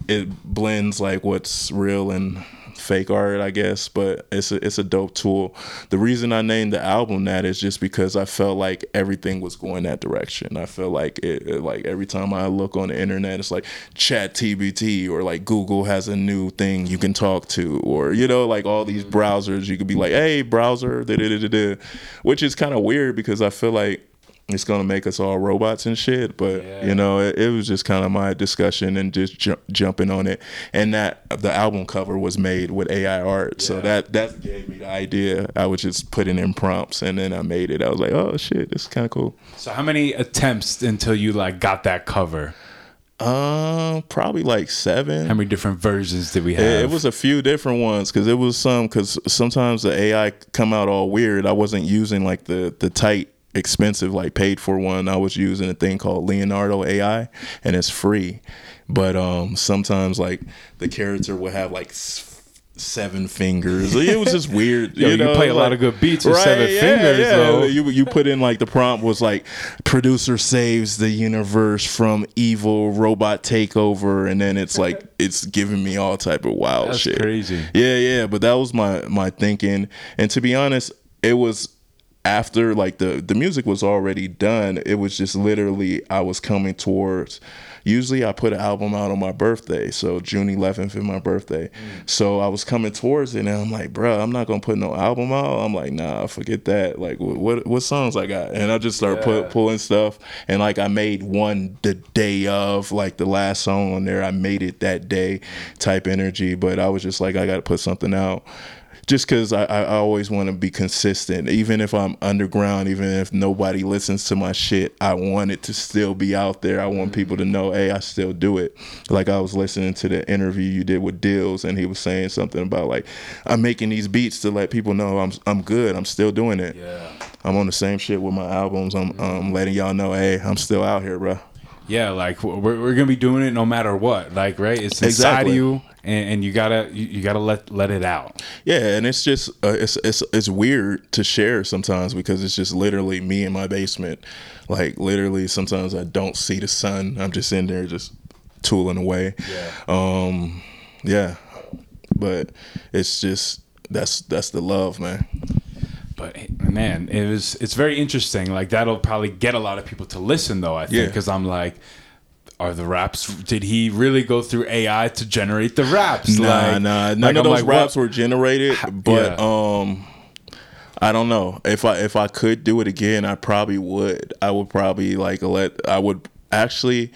S2: it blends like what's real and fake art, I guess. But it's a it's a dope tool. The reason I named the album that is just because I felt like everything was going that direction. I feel like it, it- like every time I look on the internet, it's like ChatGPT or like Google has a new thing you can talk to, or you know, like all these browsers you could be like, hey browser, da da da da, which is kind of weird because I feel like it's gonna make us all robots and shit. But
S1: Yeah.
S2: you know, it, it was just kind of my discussion and just ju- jumping on it. And that the album cover was made with AI art, so that that gave me the idea. I was just putting in prompts, and then I made it. I was like, oh shit, this is kind of cool.
S1: So how many attempts until you like got that cover?
S2: Um, probably like seven.
S1: How many different versions did we have?
S2: It, it was a few different ones because it was some because sometimes the AI come out all weird. I wasn't using like the the tight expensive like paid for one. I was using a thing called Leonardo AI and it's free. But um sometimes like the character will have like seven fingers. It was just weird.
S1: Yo, you
S2: know, you,
S1: play a lot of good beats with seven
S2: yeah,
S1: fingers,
S2: yeah.
S1: though.
S2: You you put in like the prompt was like producer saves the universe from evil robot takeover, and then it's like [laughs] it's giving me all type of wild
S1: That's
S2: shit.
S1: crazy.
S2: Yeah, yeah. But that was my my thinking, and to be honest, it was after like the the music was already done. It was just literally I was coming towards. Usually I put an album out on my birthday, so June 11th is my birthday. Mm. So I was coming towards it, and I'm like, bruh, I'm not gonna put no album out. I'm like, nah, forget that. Like, what what, what songs I got? And I just started
S1: Yeah.
S2: put, pulling stuff, and like I made one the day of, like the last song on there. I made it that day, type energy. But I was just like, I got to put something out just because I, I always want to be consistent. Even if I'm underground, even if nobody listens to my shit, I want it to still be out there. I want people to know, hey, I still do it. Like I was listening to the interview you did with Dills, and he was saying something about like I'm making these beats to let people know I'm I'm good. I'm still doing it.
S1: Yeah.
S2: I'm on the same shit with my albums. I'm um, letting y'all know, hey, I'm still out here, bro.
S1: Yeah, like we're, we're gonna be doing it no matter what. Like, right? It's inside
S2: Exactly.
S1: of you, and, and you gotta you, you gotta let let it out.
S2: Yeah, and it's just uh, it's it's it's weird to share sometimes because it's just literally me in my basement. Like literally, sometimes I don't see the sun. I'm just in there just tooling away.
S1: Yeah.
S2: Um, yeah, but it's just that's that's the love, man.
S1: But man, it was it's very interesting. Like that'll probably get a lot of people to listen, though. I think
S2: Yeah.
S1: because I'm like. Are the raps? Did he really go through AI to generate the raps?
S2: Nah,
S1: like,
S2: nah, none
S1: like,
S2: of
S1: I'm
S2: those
S1: like,
S2: raps
S1: what-
S2: were generated. But
S1: yeah.
S2: um, I don't know if I if I could do it again, I probably would. I would probably like let. I would actually.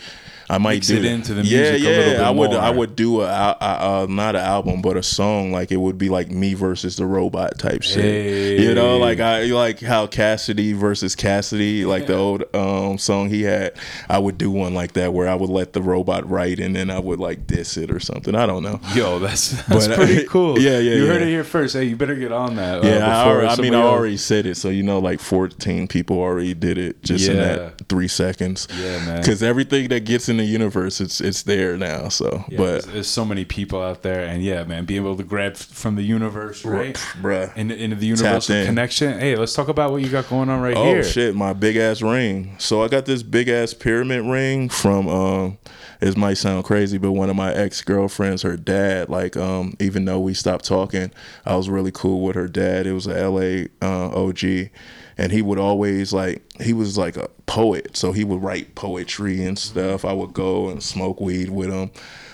S2: I might
S1: Mix
S2: do
S1: it into the
S2: yeah,
S1: music a
S2: yeah.
S1: little bit
S2: I would. I would do a, a, a, not an album, but a song. Like it would be like me versus the robot type shit. You know, like I like how Cassidy versus Cassidy, like the old um song he had. I would do one like that where I would let the robot write and then I would like diss it or something. I don't know.
S1: Yo, that's [laughs] that's
S2: But,
S1: pretty [laughs] cool.
S2: yeah, yeah,
S1: You heard it here first. Hey, you better get on that. uh,
S2: Yeah, I, already, I mean,
S1: somebody
S2: I already said it, so you know, like 14 people already did it just in that three seconds.
S1: Yeah, man.
S2: Because everything that gets in the universe, it's it's there now. So,
S1: Yeah,
S2: but
S1: there's, there's so many people out there, and yeah, man, being able to grab from the universe, right,
S2: bruh.
S1: into, into the universal connection. Hey, let's talk about what you got going on right
S2: Oh
S1: here.
S2: Oh shit, my big ass ring. So I got this big ass pyramid ring from um it might sound crazy, but one of my ex girlfriends, her dad, like um, even though we stopped talking, I was really cool with her dad. It was a LA uh, OG. And he would always like he was like a poet, so he would write poetry and stuff. I would go and smoke weed with him.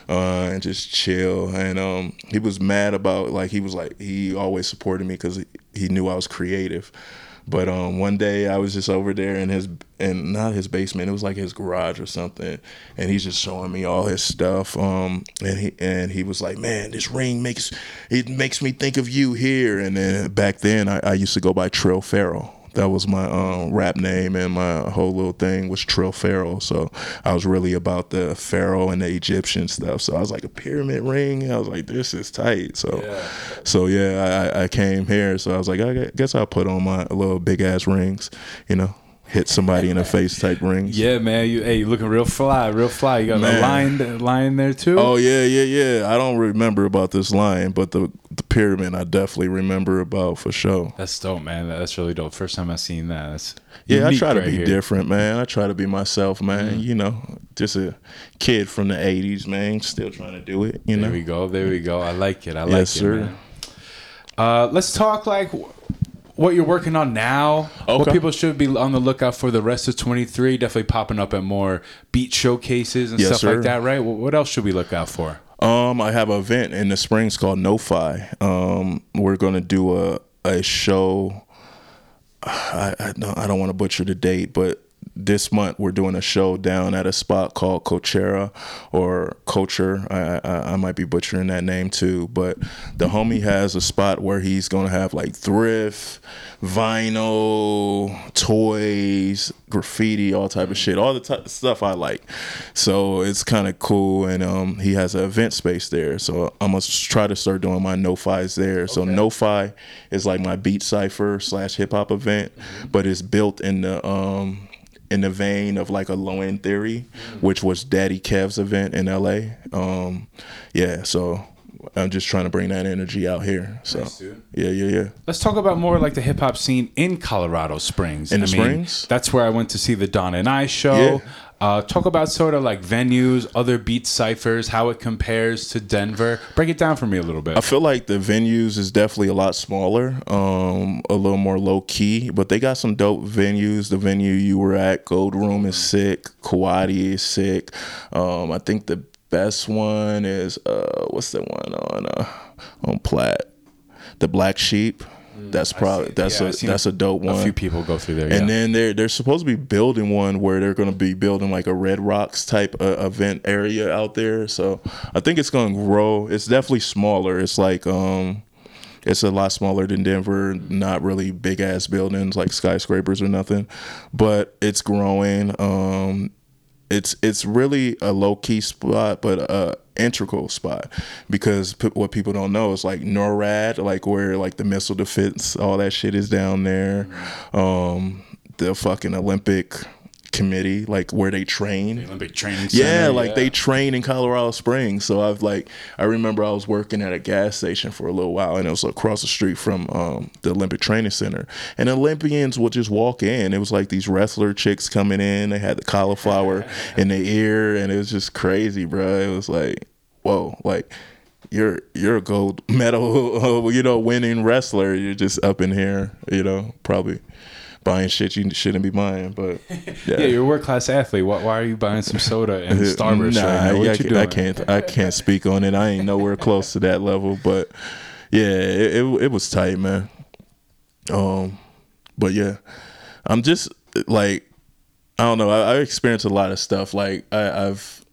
S2: Uh, and just chill. And um, he was mad about like he was like he always supported me because he, knew I was creative. But um, one day I was just over there in his and not his basement. It was like his garage or something, and he's just showing me all his stuff. Um, and he and he was like, "Man, this ring makes it makes me think of you here." And then back then I, I used to go by Trill Pharaoh. That was my um, rap name, and my whole little thing was Trill Pharaoh. So I was really about the Pharaoh and the Egyptian stuff. So I was like a pyramid ring. I was like, this is tight. So, so yeah, I, I came here. So I was like, I guess I'll put on my little big ass rings. You know, hit somebody in the [laughs] face type rings.
S1: Yeah, man. You hey, you looking real fly, real fly. You got a
S2: Man.
S1: line line there too.
S2: Oh yeah, yeah, yeah. I don't remember about this lion, but the the pyramid I definitely remember about for sure.
S1: That's dope, man. That's really dope. First time I seen that. That's
S2: Yeah, I try to
S1: right
S2: be
S1: here. Mm-hmm.
S2: different, man. I try to be myself, man. You know, just a kid from the '80s, man. Still trying to do it. You
S1: There
S2: know.
S1: we go. There we go. I like it. I like
S2: Yes,
S1: it,
S2: sir.
S1: Uh, let's talk like what you're working on now. What people should be on the lookout for the rest of 23. Definitely popping up at more beat showcases and
S2: Yes,
S1: stuff
S2: sir.
S1: like that, right? What what else should we look out for?
S2: Um, I have an event in the springs called NoFi. Um, we're gonna do a a show. [sighs] I I don't, I don't want to butcher the date, but this month we're doing a show down at a spot called Coachera or Culture. I, I I might be butchering that name too, but the homie has a spot where he's gonna have like thrift, vinyl, toys, graffiti, all type of shit, all the type of stuff I like. So it's kind of cool, and um, he has an event space there. So I'm gonna try to start doing my no-fi's there. So no-fi is like my beat cipher slash hip hop event, but it's built in the um in the vein of like a low end theory, which was Daddy Kev's event in LA. Um, yeah, so I'm just trying to bring that energy out here. So
S1: Nice,
S2: yeah, yeah, yeah.
S1: Let's talk about more like the hip hop scene in Colorado Springs.
S2: In the
S1: mean,
S2: Springs?
S1: That's where I went to see the Don and I show.
S2: Yeah.
S1: Uh, talk about sort of like venues, other beat ciphers, how it compares to Denver. Break it down for me a little bit.
S2: I feel like the venues is definitely a lot smaller, um, a little more low key, but they got some dope venues. The venue you were at, Gold Room, is sick. Kawadi is sick. Um, I think the best one is uh, what's the one on uh, on Platte, the Black Sheep. That's probably that's
S1: yeah,
S2: a that's a dope one.
S1: a few people go through there.
S2: And
S1: yeah.
S2: then they're they're supposed to be building one where they're going to be building like a Red Rocks type uh, event area out there. So I think it's going to grow. It's definitely smaller. It's like um, It's a lot smaller than Denver. Not really big ass buildings like skyscrapers or nothing, but it's growing. Um, it's it's really a low key spot, but a integral spot because p- what people don't know is like NORAD, like where like the missile defense, all that shit is down there. Um, the fucking Olympic committee, like where they train.
S1: Olympic training center.
S2: Yeah, like they train in Colorado Springs. So I've like I remember I was working at a gas station for a little while and it was across the street from um, the Olympic Training Center. And Olympians would just walk in. It was like these wrestler chicks coming in. They had the cauliflower [laughs] in their ear and it was just crazy, bro. It was like, whoa, like you're you're a gold [laughs] medal, [laughs] you know, winning wrestler. You're just up in here, you know, probably buying shit you shouldn't be buying. But [laughs]
S1: yeah, you're a world class athlete. Why, why are you buying some soda and [laughs] Starburst
S2: nah,
S1: right now? What
S2: I,
S1: you doing?
S2: I can't I can't speak on it. I ain't nowhere close to that level. But yeah, it, it it was tight, man. Um, but yeah, I'm just like I don't know. I, I experienced a lot of stuff. Like I, I've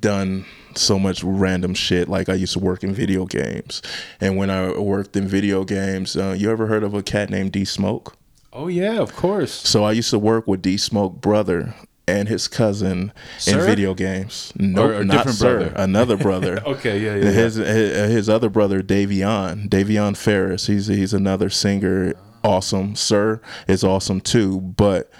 S2: done so much random shit. Like I used to work in video games, and when I worked in video games, uh, you ever heard of a cat named D Smoke?
S1: Oh yeah, of course.
S2: So I used to work with D Smoke brother and his cousin
S1: Sir?
S2: in video games. No,
S1: a
S2: not
S1: different
S2: sir,
S1: brother?
S2: another [laughs] brother.
S1: Okay, yeah, yeah.
S2: His, his his other brother Davion, Davion Farris. He's he's another singer. Awesome, sir is awesome too. But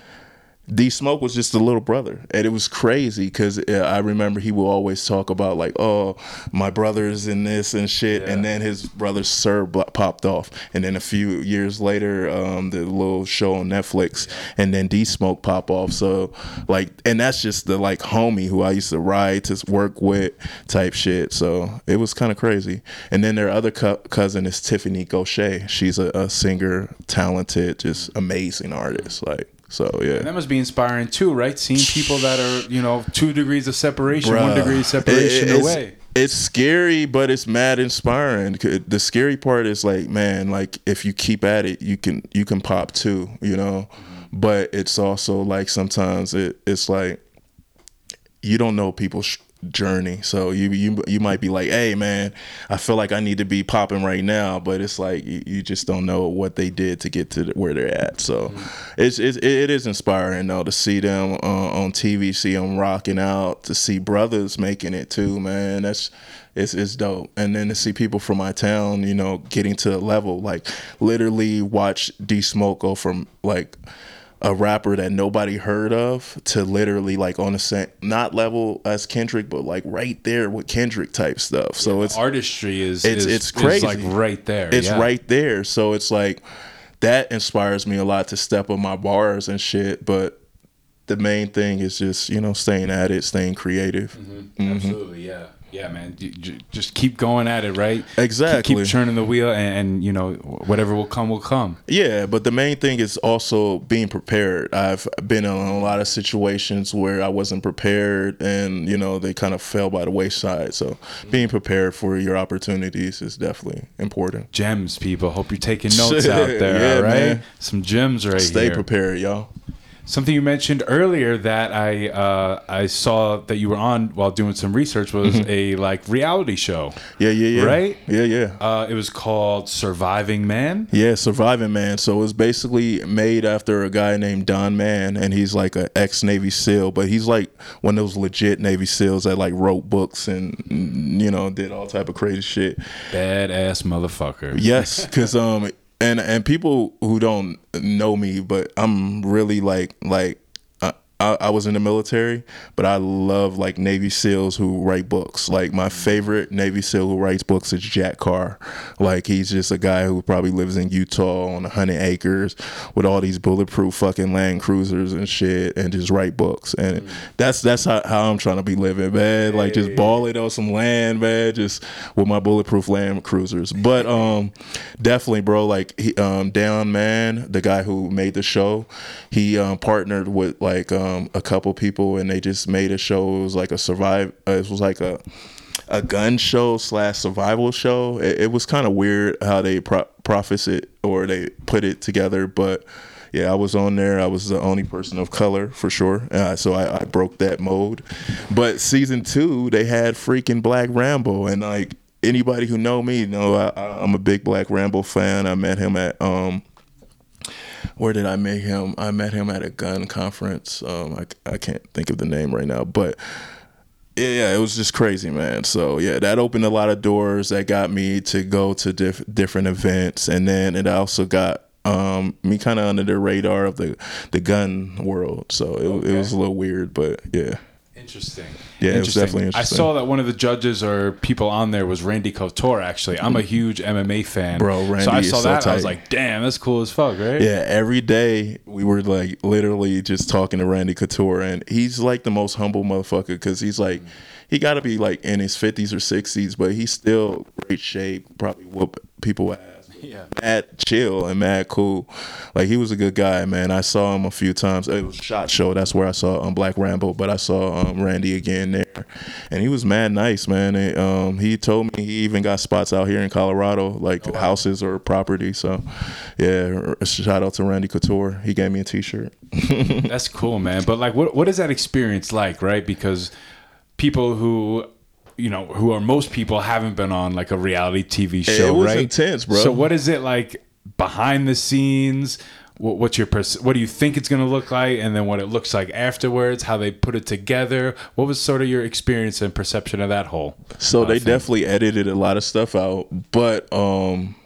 S2: D Smoke was just a little brother, and it was crazy because I remember he would always talk about like, oh, my brother's in this and shit, and then his brother Sir popped off, and then a few years later, um, the little show on Netflix, and then D Smoke pop off. So like, and that's just the like homie who I used to ride to work with type shit. So it was kind of crazy. And then their other co- cousin is Tiffany Gouché. She's a, a singer, talented, just amazing artist. Like. So yeah,
S1: And that must be inspiring too, right? Seeing people that are, you know, two degrees of separation, one degree of separation
S2: It- it's,
S1: away.
S2: It's scary, but it's mad inspiring. The scary part is like, man, like if you keep at it, you can you can pop too, you know. But it's also like sometimes it, it's like you don't know people's journey, so you you you might be like, hey man, I feel like I need to be popping right now, but it's like you, you just don't know what they did to get to the, where they're at. So it's, it's it is inspiring though to see them uh, on TV, see them rocking out, to see brothers making it too, man. That's it's it's dope. And then to see people from my town, you know, getting to a level, like literally watch D Smoke go from like a rapper that nobody heard of to literally like on the same not level as Kendrick, but like right there with Kendrick type stuff. So it's
S1: Artistry is
S2: it's-
S1: is,
S2: it's crazy.
S1: like right there.
S2: it's
S1: yeah.
S2: right there. So it's like that inspires me a lot to step on my bars and shit. But the main thing is just you know staying at it, staying creative.
S1: Mm-hmm. Absolutely, yeah, yeah, man. Just keep going at it, right?
S2: Exactly.
S1: Keep, keep turning the wheel, and, and you know whatever will come will come.
S2: Yeah, but the main thing is also being prepared. I've been in a lot of situations where I wasn't prepared and, you know, they kind of fell by the wayside. So being prepared for your opportunities is definitely important.
S1: Gems, people. Hope you're taking notes out [laughs] there.
S2: Yeah,
S1: all right,
S2: man.
S1: some gems right
S2: Stay
S1: here.
S2: prepared, y'all.
S1: Something you mentioned earlier that I uh, I saw that you were on while doing some research was a like reality show.
S2: Yeah, yeah, yeah.
S1: Right?
S2: Yeah, yeah.
S1: Uh, it was called Surviving Man.
S2: Yeah, Surviving Man. So it's basically made after a guy named Don Mann, and he's like an ex Navy SEAL, but he's like one of those legit Navy SEAls that like wrote books and you know did all type of crazy shit.
S1: Badass motherfucker.
S2: Yes, because um, and and people who don't know me, but I'm really like like. I- I, was in the military, but I love like Navy SEALs who write books. Like my favorite Navy SEAL who writes books is Jack Carr. Like he's just a guy who probably lives in Utah on a hundred acres with all these bulletproof fucking Land Cruisers and shit, and just write books. And that's that's how, how I'm trying to be living, man. Like just ball it on some land, man. Just with my bulletproof Land Cruisers. But um, definitely, bro. Like he, um, Don Mann, the guy who made the show, he um, partnered with like um, a couple people, and they just made a show. It was like a survive. Uh, it was like a a gun show slash survival show. It, it was kind of weird how they pro- it or they put it together, but. Yeah, I was on there. I was the only person of color for sure. Uh, so I, I broke that mode. But season two, they had freaking Black Rambo, and like anybody who know me know I, I'm a big Black Rambo fan. I met him at um, where did I meet him? I met him at a gun conference. Um, I, I can't think of the name right now, but yeah, it was just crazy, man. So yeah, that opened a lot of doors. That got me to go to diff- different events, and then it also got um, me kind of under the radar of the the gun world. So it, it was a little weird, but yeah.
S1: Interesting.
S2: Yeah, it was definitely interesting.
S1: I saw that one of the judges or people on there was Randy Couture. Actually, I'm a mm. huge MMA fan,
S2: Bro,
S1: so
S2: Randy
S1: I
S2: is
S1: saw
S2: so
S1: that. I was like, "Damn, that's cool as fuck, right?"
S2: Yeah, every day we were like literally just talking to Randy Couture, and he's like the most humble motherfucker because he's like, mm. he got to be like in his 50s or 60s, but he's still great shape, probably whoop people ass.
S1: Yeah.
S2: Mad chill and mad cool. Like he was a good guy, man. I saw him a few times. It was Shot Show. That's where I saw um, Black Rambo, but I saw um, Randy again there, and he was mad nice, man. And, um, he told me he even got spots out here in Colorado, like houses or property. So, yeah, shout out to Randy Couture. He gave me a T-shirt. [laughs]
S1: That's cool, man. But like, what what is that experience like, right? Because people who you know who are most people haven't been on like a reality TV show,
S2: was
S1: right?
S2: intense, bro.
S1: So what is it like behind the scenes? What, what's your pers- what do you think it's going to look like, and then what it looks like afterwards? How they put it together? What was sort of your experience and perception of that whole?
S2: So
S1: uh,
S2: they
S1: thing?
S2: definitely edited a lot of stuff out, but um,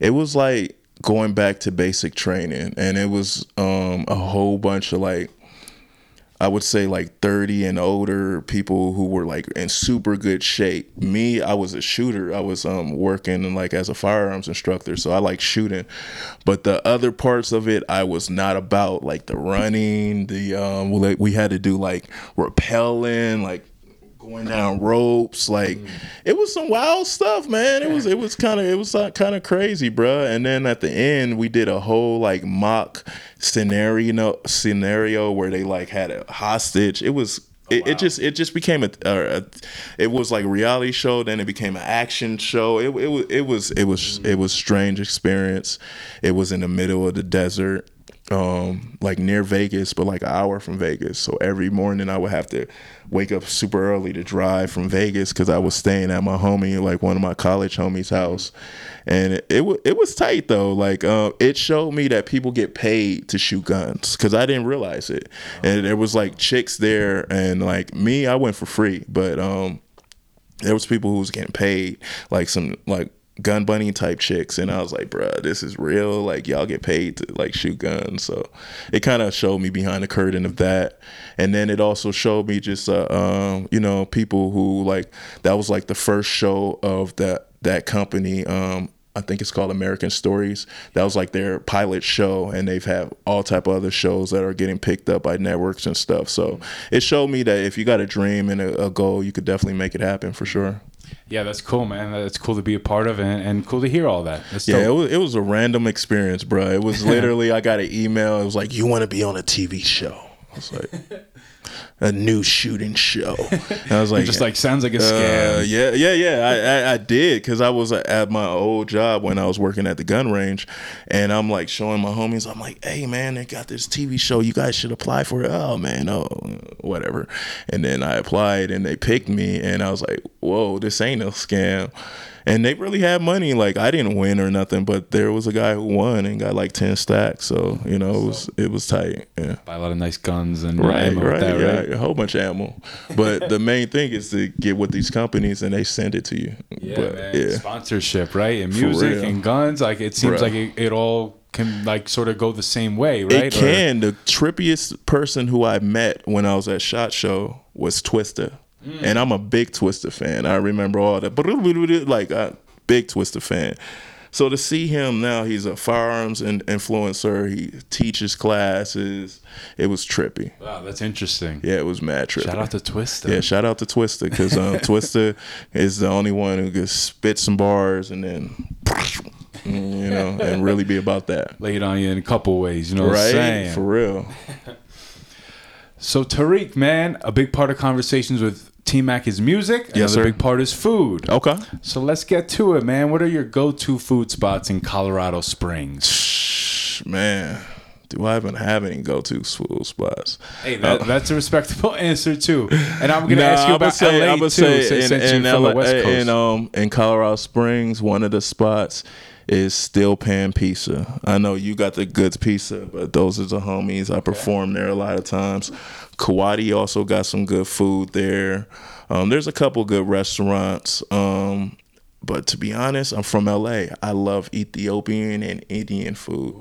S2: it was like going back to basic training, and it was um a whole bunch of like. I would say like 30 and older people who were like in super good shape. Me, I was a shooter. I was um working like as a firearms instructor, so I like shooting. But the other parts of it I was not about like the running, the um we had to do like rappelling, like going down ropes like mm. it was some wild stuff man. It was it was kind of it was kind of crazy bruh. and then at the end we did a whole like mock scenario scenario where they like had a hostage. It was oh, it, it just it just became a, a, a it was like a reality show then it became an action show. It, it was it was it was it was mm. strange experience. It was in the middle of the desert um like near Vegas but like an hour from Vegas. So every morning I would have to wake up super early to drive from Vegas cuz I was staying at my homie like one of my college homies house. And it it, it was tight though. Like um it showed me that people get paid to shoot guns cuz I didn't realize it. And there was like chicks there and like me I went for free. But um there was people who was getting paid like some like gun bunny type chicks and i was like bruh this is real like y'all get paid to like shoot guns so it kind of showed me behind the curtain of that and then it also showed me just uh, um, you know people who like that was like the first show of that that company um I think it's called American Stories. That was like their pilot show, and they've had all type of other shows that are getting picked up by networks and stuff. So it showed me that if you got a dream and a, a goal, you could definitely make it happen for sure.
S1: Yeah, that's cool, man. That's cool to be a part of, and, and cool to hear all that. That's
S2: Yeah, it was, it was a random experience, bro. It was [laughs] literally I got an email. It was like, "You want to be on a TV show?" I was like, "A new shooting show." And [laughs] I was like,
S1: just like sounds like a
S2: Uh,
S1: scam.
S2: yeah, yeah, yeah. I, I, I did because I was at my old job when I was working at the gun range, and I'm like showing my homies. I'm like, "Hey, man, they got this TV show. You guys should apply for it." Oh man, oh whatever. And then I applied, and they picked me, and I was like, "Whoa, this ain't no scam." And they really had money. Like I didn't win or nothing, but there was a guy who won and got like ten stacks. So you know, it was it was tight. Yeah.
S1: Buy a lot of nice guns and
S2: Right, right,
S1: that,
S2: yeah,
S1: right?
S2: a whole bunch of ammo. But the [laughs] main thing is to get with these companies and they send it to you.
S1: Yeah,
S2: but
S1: man.
S2: yeah,
S1: Sponsorship, right? And music and guns. Like it seems
S2: Bruh.
S1: like it, it all can like sort of go the same way, right?
S2: it
S1: Or-
S2: can. The trippiest person who I met when I was at Shot Show was Twista,
S1: Mm.
S2: and I'm a big Twista fan. I remember all that, like a big Twista fan. So to see him now, he's a firearms in- influencer. He teaches classes. It was trippy.
S1: wow, that's interesting.
S2: Yeah, it was mad trippy.
S1: Shout out to Twista.
S2: Yeah, shout out to Twista because um, [laughs] Twista is the only one who can spit some bars and then, you know, and really be about that.
S1: Lay it on you in a couple ways, you know what I'm
S2: Right?
S1: saying?
S2: For real. [laughs]
S1: So Tarikh, man, a big part of conversations with T Mac is music. Another
S2: Yes, sir.
S1: big part is food.
S2: Okay.
S1: So let's get to it, man. What are your go-to food spots in Colorado Springs?
S2: Man, do I even have any go to food spots?
S1: Hey, that,
S2: Uh,
S1: that's a respectable [laughs] answer too. And I'm gonna
S2: Nah,
S1: ask you about
S2: say,
S1: LA
S2: I would
S1: too,
S2: say
S1: since,
S2: in,
S1: since
S2: in,
S1: you're from the
S2: LA
S1: West Coast.
S2: in um in Colorado Springs, one of the spots is Steel Pan Pizza. I know you got the goods pizza, but those are the homies. I perform there a lot of times. Kawadi also got some good food there. Um, there's a couple good restaurants. Um, but to be honest, I'm from LA. I love Ethiopian and Indian food.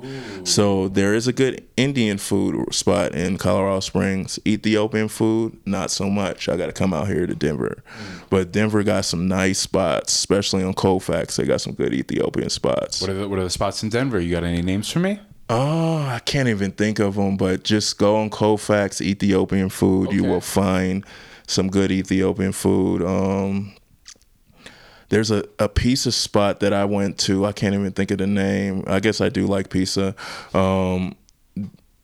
S2: So there is a good Indian food spot in Colorado Springs. Ethiopian food, not so much. I got to come out here to Denver. But Denver got some nice spots, especially on Colfax. They got some good Ethiopian spots.
S1: what are the what are the spots in Denver? You got any names for me?
S2: Oh, I can't even think of them, but just go on Colfax Ethiopian food. You will find some good Ethiopian food. Um, there's a, a pizza spot that I went to. I can't even think of the name. I guess I do like pizza. Um,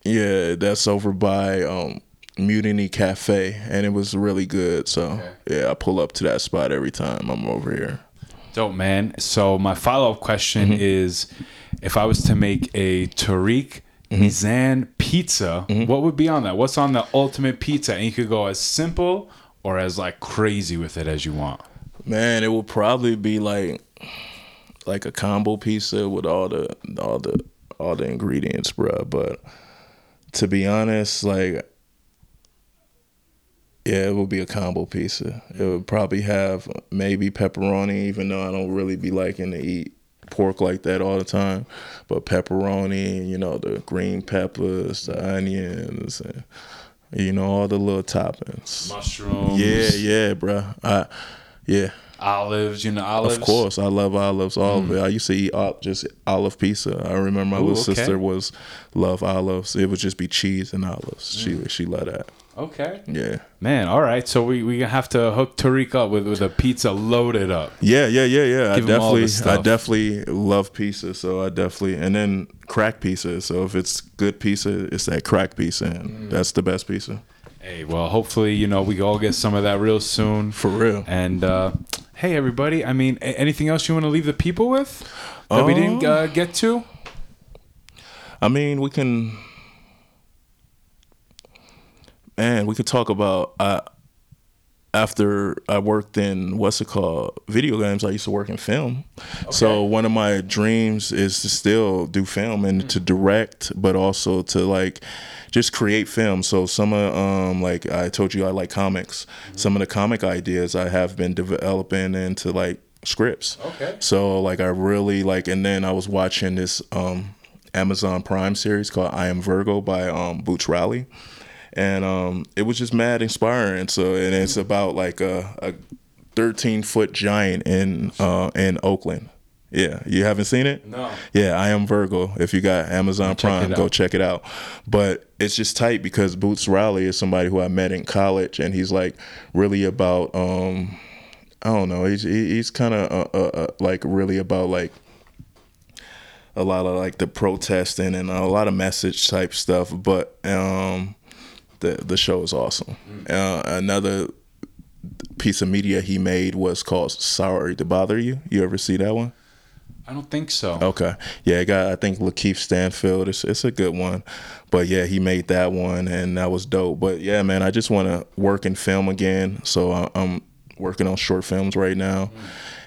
S2: yeah, that's over by um, Mutiny Cafe, and it was really good. So yeah, I pull up to that spot every time I'm over here.
S1: Dope, man. So my follow up question
S2: Mm-hmm.
S1: is, if I was to make a Tarikh
S2: Mm-hmm.
S1: Mizan pizza, what would be on that? What's on the ultimate pizza? And you could go as simple or as like crazy with it as you want.
S2: Man, it will probably be like like a combo pizza with all the all the all the ingredients, bruh. But to be honest, like yeah, it would be a combo pizza. It would probably have maybe pepperoni, even though I don't really be liking to eat pork like that all the time. But pepperoni, you know, the green peppers, the onions, and you know all the little toppings.
S1: Mushrooms.
S2: Yeah, yeah, bro. I, yeah.
S1: Olives, you know, olives.
S2: Of course, I love olives. All of mm. it. I used to eat just olive pizza. I remember my
S1: Ooh,
S2: little
S1: okay.
S2: sister was love olives. It would just be cheese and olives. She mm. she loved that.
S1: Okay.
S2: Yeah,
S1: Man, all right. So we, we have to hook Tarikh up with, with a pizza loaded up.
S2: yeah, yeah, yeah, yeah.
S1: Give
S2: I
S1: 'em all the
S2: definitely, I definitely love pizza. So I definitely, and then crack pizza. So if it's good pizza, it's that crack pizza, and
S1: Mm.
S2: that's the best pizza
S1: Hey, well, hopefully, you know, we all get some of that real soon.
S2: for real.
S1: And uh, hey, everybody. I mean, a- anything else you want to leave the people with that we didn't
S2: Um,
S1: uh, get to?
S2: I mean, we can, man, we could talk about. Uh, after I worked in what's it called video games, I used to work in film. So one of my dreams is to still do film and to direct, but also to like just create film. So some of um like I told you I like comics. Some of the comic ideas I have been developing into like scripts.
S1: Okay.
S2: So like I really like, and then I was watching this um, Amazon Prime series called I Am Virgo by um, Boots Riley, and um, it was just mad inspiring. So and it's about like a, a 13 foot giant in uh, in Oakland. Yeah, you haven't seen it?
S1: No.
S2: Yeah, I am Virgo. If you got Amazon
S1: check
S2: Prime, go check it out. But it's just tight because Boots Riley is somebody who I met in college, and he's like really about um, I don't know. He's he's kind of uh, uh, uh, like really about like a lot of like the protesting and a lot of message type stuff. But um, the the show is awesome. Uh, another piece of media he made was called "Sorry to Bother You." You ever see that one?
S1: I don't think so.
S2: Okay. Yeah, it got I think Lakeith Stanfield. It's it's a good one. But yeah, he made that one and that was dope. But yeah, man, I just want to work in film again. So I, I'm working on short films right now.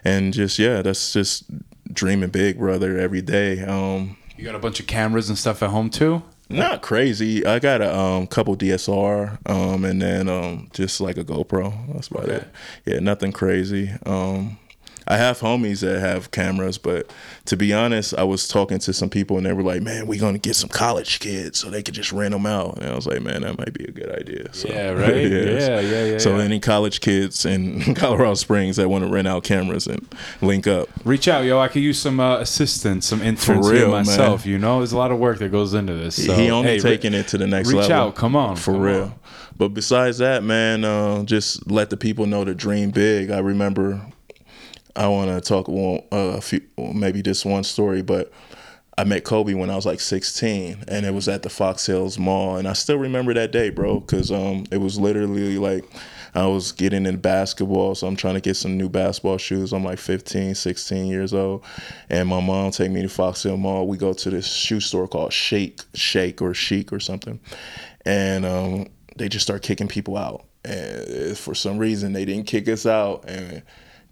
S2: And just yeah, that's just dreaming big, brother, every day. Um
S1: You got a bunch of cameras and stuff at home too?
S2: Not crazy. I got a um, couple DSR um, and then um, just like a GoPro. That's about
S1: Okay.
S2: it. Yeah, nothing crazy. Um, I have homies that have cameras, but to be honest, I was talking to some people and they were like, "Man, we're gonna get some college kids so they could just rent them out." And I was like, "Man, that might be a good idea." So,
S1: Yeah, right? [laughs] Yeah, yeah, yeah,
S2: So
S1: yeah.
S2: any college kids in [laughs] Colorado Springs that want to rent out cameras and link up,
S1: Reach out, yo. I could use some uh, assistance, some interns for
S2: real,
S1: myself.
S2: man.
S1: You know, there's a lot of work that goes into this. So,
S2: he only
S1: hey, re-
S2: taking it to the next
S1: reach
S2: level.
S1: Reach out. Come on,
S2: for
S1: come
S2: real.
S1: on.
S2: But besides that, man, uh, just let the people know to dream big. I remember. I want to talk uh, a few, maybe just one story, but I met Kobe when I was like 16, and it was at the Fox Hills Mall, and I still remember that day, bro, because um, it was literally like I was getting in basketball, so I'm trying to get some new basketball shoes. I'm like 15, 16 years old, and my mom take me to Fox Hill Mall. We go to this shoe store called Shake, Shake or Chic or something, and um, they just start kicking people out. And for some reason, they didn't kick us out, and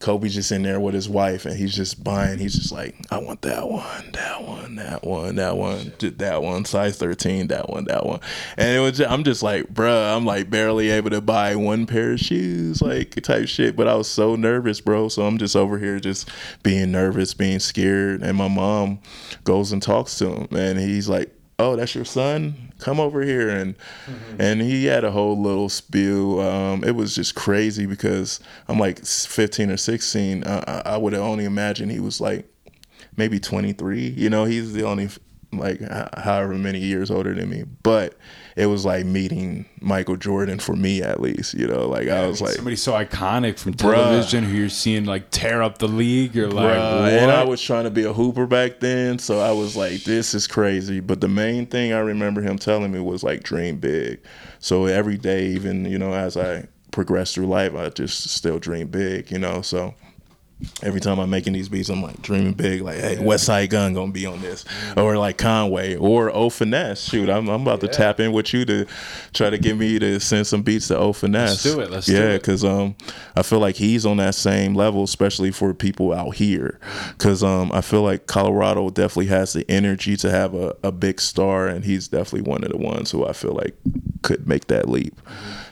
S2: Kobe's just in there with his wife, and he's just buying. He's just like, I want that one, that one, that one, that one, that one, size thirteen, that one, that one. And it was, just, I'm just like, bruh, I'm like barely able to buy one pair of shoes, like type shit. But I was so nervous, bro. So I'm just over here, just being nervous, being scared. And my mom goes and talks to him, and he's like, oh that's your son? Come over here. And mm-hmm. and he had a whole little spew um, it was just crazy because i'm like 15 or 16 uh, i would only imagine he was like maybe 23 you know he's the only like however many years older than me. But it was like meeting Michael Jordan for me at least, you know. Like yeah, I was like
S1: somebody so iconic from television bruh, who you're seeing like tear up the league. You're like, what?
S2: and I was trying to be a hooper back then, so I was like, this is crazy. But the main thing I remember him telling me was like, dream big. So every day, even you know, as I progress through life, I just still dream big, you know. So every time I'm making these beats, I'm like dreaming big, like, hey, Westside Gun gonna be on this, or like Conway, or O Finesse. Shoot, I'm, I'm about yeah. to tap in with you to try to get me to send some beats to O Finesse.
S1: Let's do it. Let's do it.
S2: yeah, because um, I feel like he's on that same level, especially for people out here. Because um, I feel like Colorado definitely has the energy to have a, a big star, and he's definitely one of the ones who I feel like could make that leap. Mm-hmm.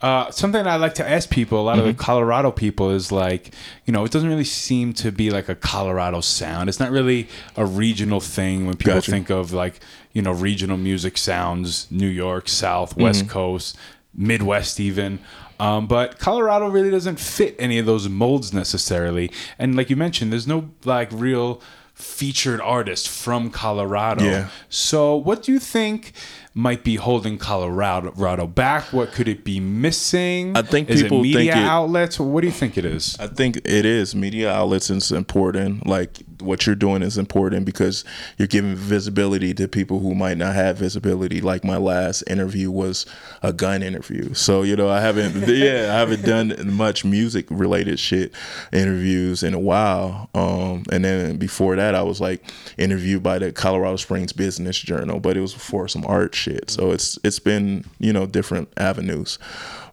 S1: Uh, something I like to ask people, a lot mm-hmm. of the mm-hmm. Colorado people, is like, you know, it doesn't really seem to be like a Colorado sound. It's not really a regional thing when people gotcha. think of like, you know, regional music sounds, New York, South, West mm-hmm. Coast, Midwest, even. Um, but Colorado really doesn't fit any of those molds necessarily. And like you mentioned, there's no like real featured artist from Colorado. Yeah. So, what do you think might be holding Colorado back? What could it be missing?
S2: I think is people
S1: media
S2: think it,
S1: outlets. What do you think it is?
S2: I think it is media outlets is important. Like what you're doing is important because you're giving visibility to people who might not have visibility. Like my last interview was a gun interview, so you know I haven't [laughs] yeah I haven't done much music related shit interviews in a while. Um, and then before that I was like interviewed by the Colorado Springs Business Journal, but it was for some art shit. So it's it's been you know different avenues,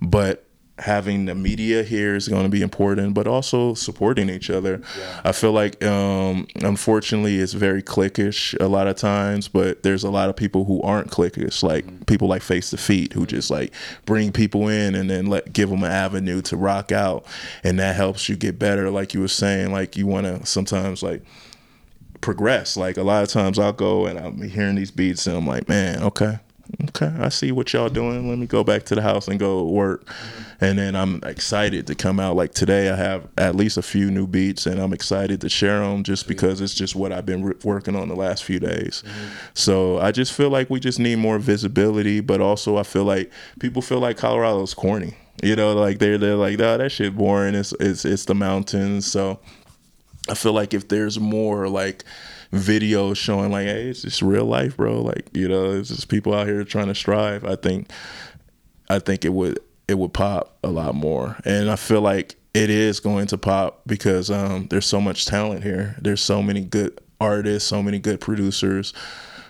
S2: but having the media here is going to be important, but also supporting each other. Yeah. I feel like, um, unfortunately, it's very cliquish a lot of times, but there's a lot of people who aren't cliquish, like mm-hmm. people like Face the Feet, who mm-hmm. just like bring people in and then let give them an avenue to rock out, and that helps you get better. Like you were saying, like you want to sometimes like progress. Like a lot of times I'll go and I'm hearing these beats and I'm like, man, okay, okay, I see what y'all doing. Let me go back to the house and go work. And then I'm excited to come out. Like today, I have at least a few new beats, and I'm excited to share them just because it's just what I've been re- working on the last few days. Mm-hmm. So I just feel like we just need more visibility, but also I feel like people feel like Colorado's corny. You know, like they're they're like, oh, that shit boring. It's it's it's the mountains. So I feel like if there's more like videos showing like, hey, it's just real life, bro. Like, you know, it's just people out here trying to strive. I think I think it would it would pop a lot more. And I feel like it is going to pop because um, there's so much talent here. There's so many good artists, so many good producers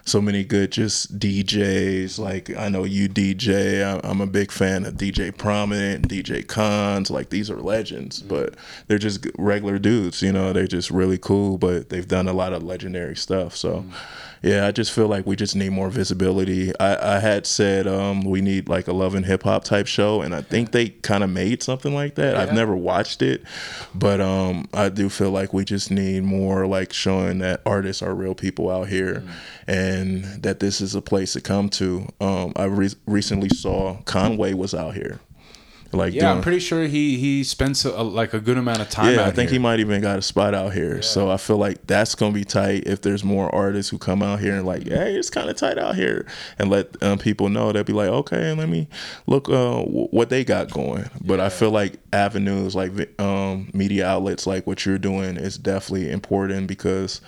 S2: so many good just DJs. Like I know you DJ. I'm a big fan of DJ Prominent, DJ Cons. Like these are legends, mm-hmm. but they're just regular dudes. You know, they're just really cool, but they've done a lot of legendary stuff. So. Mm-hmm yeah, I just feel like we just need more visibility. I, I had said um, we need like a love and hip hop type show, and I think they kind of made something like that. Yeah. I've never watched it, but um, I do feel like we just need more like showing that artists are real people out here, mm. and that this is a place to come to. Um, I re- recently saw Conway was out here.
S1: Like yeah, doing, I'm pretty sure he he spends a, like a good amount of time.
S2: Yeah, I think here. he might even got a spot out here. Yeah. So I feel like that's gonna be tight if there's more artists who come out here and like, hey, it's kind of tight out here, and let um, people know. They'll be like, okay, let me look uh, w- what they got going. But yeah. I feel like avenues like um, media outlets like what you're doing is definitely important because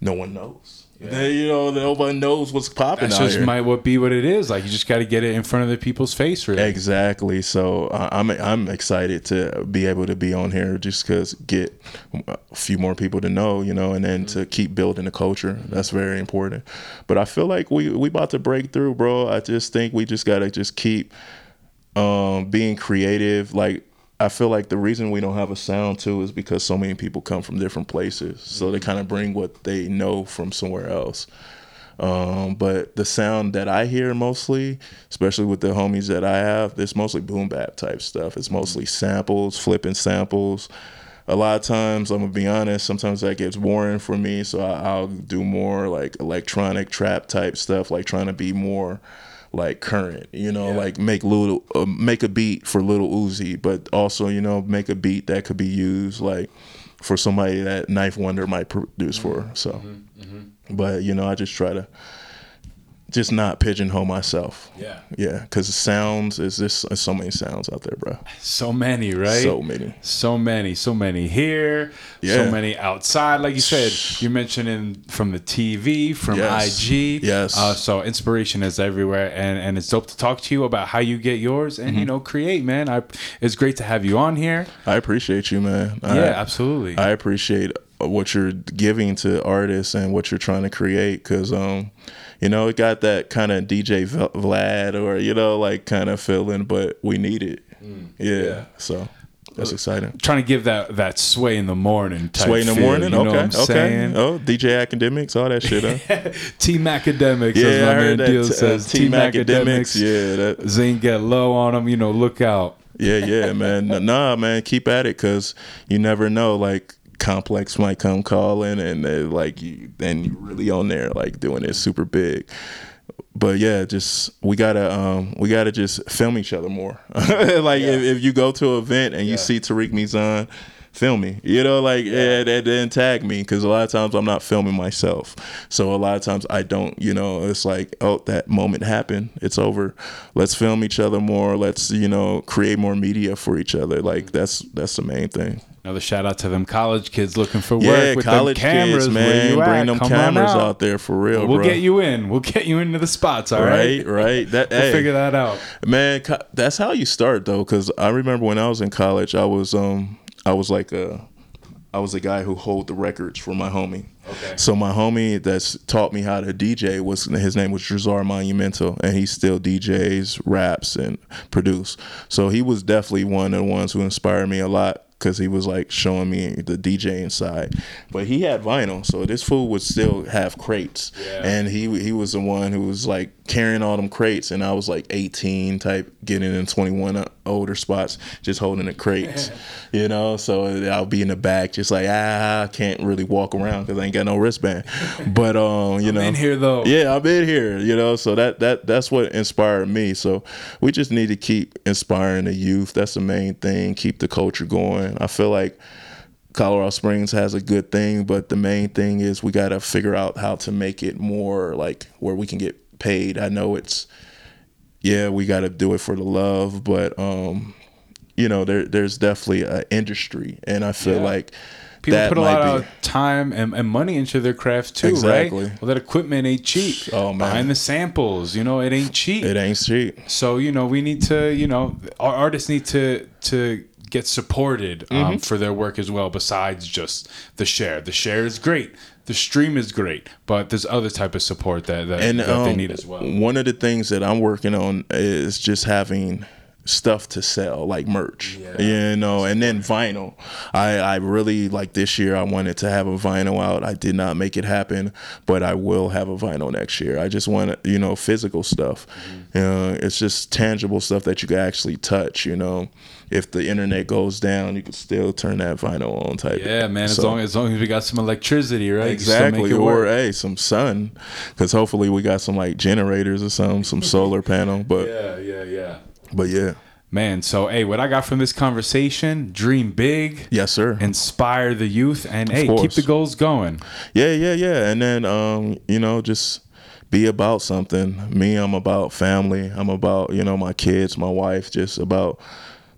S2: no one knows. They, you know, nobody knows what's popping
S1: That's just
S2: here.
S1: might what be what it is. Like you just got to get it in front of the people's face, really.
S2: Exactly. So uh, I'm I'm excited to be able to be on here just because get a few more people to know, you know, and then to keep building the culture. That's very important. But I feel like we we about to break through, bro. I just think we just gotta just keep um, being creative. Like I feel like the reason we don't have a sound too is because so many people come from different places, so they kind of bring what they know from somewhere else. Um, but the sound that I hear mostly, especially with the homies that I have, it's mostly boom bap type stuff. It's mostly samples, flipping samples. A lot of times, I'm gonna be honest. Sometimes that gets boring for me, so I, I'll do more like electronic trap type stuff, like trying to be more like current. You know,
S1: Yeah.
S2: like make little uh, make a beat for Lil Uzi, but also you know make a beat that could be used like for somebody that Ninth Wonder might produce for. Mm-hmm. So, mm-hmm. Mm-hmm. but you know, I just try to just not pigeonhole myself.
S1: Yeah.
S2: Yeah, because sounds is this so many sounds out there, bro.
S1: So many, right?
S2: So many.
S1: So many, so many here,
S2: Yeah.
S1: so many outside. Like you said, you mentioned in from the TV, from
S2: Yes.
S1: IG.
S2: Yes.
S1: Uh, so inspiration is everywhere, and and it's dope to talk to you about how you get yours and you
S2: Mm-hmm.
S1: know create, man. I it's great to have you on here.
S2: I appreciate you, man.
S1: yeah, absolutely.
S2: I appreciate what you're giving to artists and what you're trying to create because um you know it got that kind of dj vlad or you know like kind of feeling but we need it yeah,
S1: Mm. yeah.
S2: so that's exciting
S1: Trying to give that that sway in the morning. Type
S2: sway in the
S1: feel,
S2: morning
S1: You know
S2: okay
S1: what I'm
S2: okay
S1: saying?
S2: oh dj Akademiks all that shit huh? [laughs]
S1: Team Akademiks. as
S2: yeah
S1: my
S2: i heard
S1: man
S2: that
S1: Deal
S2: t- uh,
S1: says.
S2: team Akademiks yeah that,
S1: Zane get low on them. You know, look out.
S2: Yeah, yeah, man. Nah, man, keep at it because you never know. Like complex might come calling, and like you, then you really on there, like doing it super big. But yeah, just we gotta um we gotta just film each other more. [laughs] like if, if you go to an event and you see Tarikh Mizan, film me. You know, like and, and then tag me because a lot of times I'm not filming myself. So a lot of times I don't. You know, it's like oh that moment happened. It's over. Let's film each other more. Let's you know create more media for each other. Like that's that's the main thing.
S1: Another shout out to them college kids looking for work
S2: Yeah,
S1: with
S2: college
S1: them cameras.
S2: kids,
S1: Where
S2: man,
S1: you
S2: bring them
S1: Come
S2: cameras
S1: out.
S2: out. there for real,
S1: We'll
S2: bro.
S1: get you in. We'll get you into the spots. All right.
S2: right, right. [laughs] That
S1: We'll
S2: hey,
S1: figure that out.
S2: Man, co- that's how you start though. Because I remember when I was in college, I was um I was like a I was a guy who hold the records for my homie.
S1: Okay.
S2: So my homie that's taught me how to DJ was his name was Drazar Monumental, and he still DJs, raps, and produce. So he was definitely one of the ones who inspired me a lot because he was like showing me the DJ inside. But he had vinyl, so this fool would still have crates,
S1: Yeah.
S2: and he he was the one who was like carrying all them crates, and I was like 18 type, getting in 21 older spots, just holding the crates, [laughs] you know. So I'll be in the back, just like ah, I can't really walk around because I ain't got no wristband. [laughs] But um, you know,
S1: in here, though.
S2: Yeah, I'm in here, you know. So that that that's what inspired me. So we just need to keep inspiring the youth. That's the main thing. Keep the culture going. I feel like. Colorado Springs has a good thing, but the main thing is we got to figure out how to make it more like where we can get paid. I know it's yeah, we got to do it for the love, but um you know, there there's definitely an industry and I feel
S1: Yeah.
S2: like
S1: People
S2: that
S1: put a lot
S2: be
S1: of time and, and money into their craft too,
S2: Exactly.
S1: right? Well, that equipment ain't cheap.
S2: Oh, man.
S1: Behind the samples, you know, it ain't cheap.
S2: it ain't cheap.
S1: So you know, we need to, you know, our artists need to to get supported um,
S2: Mm-hmm.
S1: for their work as well. Besides just the share, the share is great, the stream is great, but there's other type of support that that,
S2: and
S1: that they
S2: um,
S1: need as well.
S2: One of the things that I'm working on is just having stuff to sell like merch yeah. you know and then vinyl i i really like this year i wanted to have a vinyl out i did not make it happen but i will have a vinyl next year i just want you know physical stuff
S1: Mm-hmm.
S2: you know it's just tangible stuff that you can actually touch you know if the internet goes down you can still turn that vinyl on type
S1: Yeah, man. As long as long as we got some electricity, right?
S2: Exactly, or
S1: work.
S2: hey, some sun, because hopefully we got some like generators or some, some [laughs] solar panel. But
S1: Yeah, yeah, yeah.
S2: But yeah,
S1: Man, so hey, what I got from this conversation: dream big,
S2: yes sir.
S1: inspire the youth, and hey, keep the goals going.
S2: yeah, yeah, yeah. And then um, you know, just be about something. Me, I'm about family. I'm about you know my kids, my wife. Just about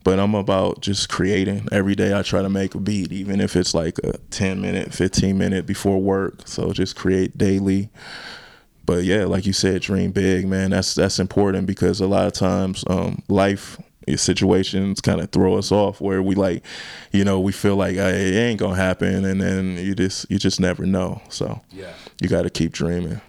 S2: but I'm about just creating. Every day I try to make a beat, even if it's like a 10 minute, 15 minute before work. So just create daily. But yeah, like you said, dream big, man. That's that's important because a lot of times um, life situations kind of throw us off where we like you know we feel like hey, it ain't gonna happen and then you just you just never know so
S1: Yeah.
S2: you got to keep dreaming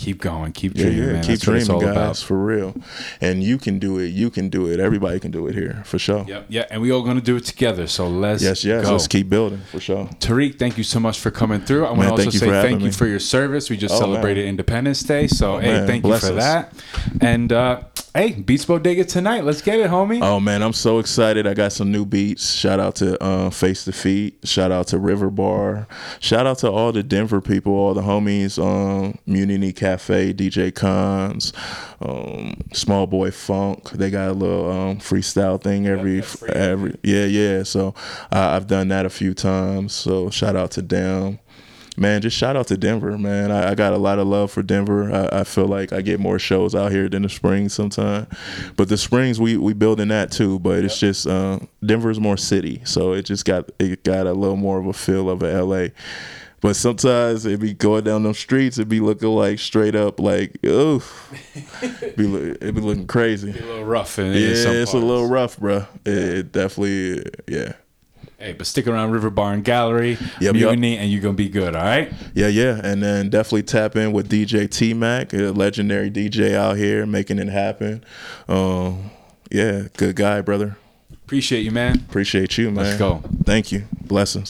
S1: Keep going. Keep dreaming,
S2: yeah.
S1: man.
S2: keep
S1: That's what it's
S2: dreaming
S1: all
S2: guys
S1: about.
S2: for real and you can do it you can do it everybody can do it here for sure
S1: Yep. Yeah. And we all going to do it together. So let's
S2: yes yes
S1: go.
S2: let's keep building for sure
S1: Tarikh, thank you so much for coming through. I want to also say thank you for your service. We just
S2: Oh,
S1: celebrated
S2: man.
S1: Independence Day. So, hey,
S2: man,
S1: thank you for
S2: us.
S1: that. And, uh, hey, Beats Bodega tonight. Let's get it, homie.
S2: Oh man, I'm so excited! I got some new beats. Shout out to uh, Face to Feet. Shout out to River Bar. Shout out to all the Denver people, all the homies. Um, Mutiny Cafe, DJ Cons, um, Small Boy Funk. They got a little um, freestyle thing every every yeah yeah. So uh, I've done that a few times. So shout out to them. Man, just shout out to Denver, man. I, I got a lot of love for Denver. I, I feel like I get more shows out here than the Springs sometimes. But the Springs, we we building that too. But it's just uh, Denver's more city, so it just got it got a little more of a feel of a LA. But sometimes it be going down them streets, it be looking like straight up like, oh, [laughs] be loo- it be looking crazy.
S1: a little rough. In,
S2: Yeah, it's a little rough, bro. It, it definitely, yeah.
S1: Hey, but stick around River Bar and Gallery,
S2: Yep,
S1: Mutiny, and you're going to be good, all right?
S2: Yeah, yeah, and then definitely tap in with DJ TMAC, a legendary DJ out here making it happen. Um, yeah, good guy, brother.
S1: Appreciate you, man.
S2: Appreciate you, man.
S1: Let's go.
S2: Thank you. Blessings.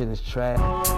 S3: Shit is trash.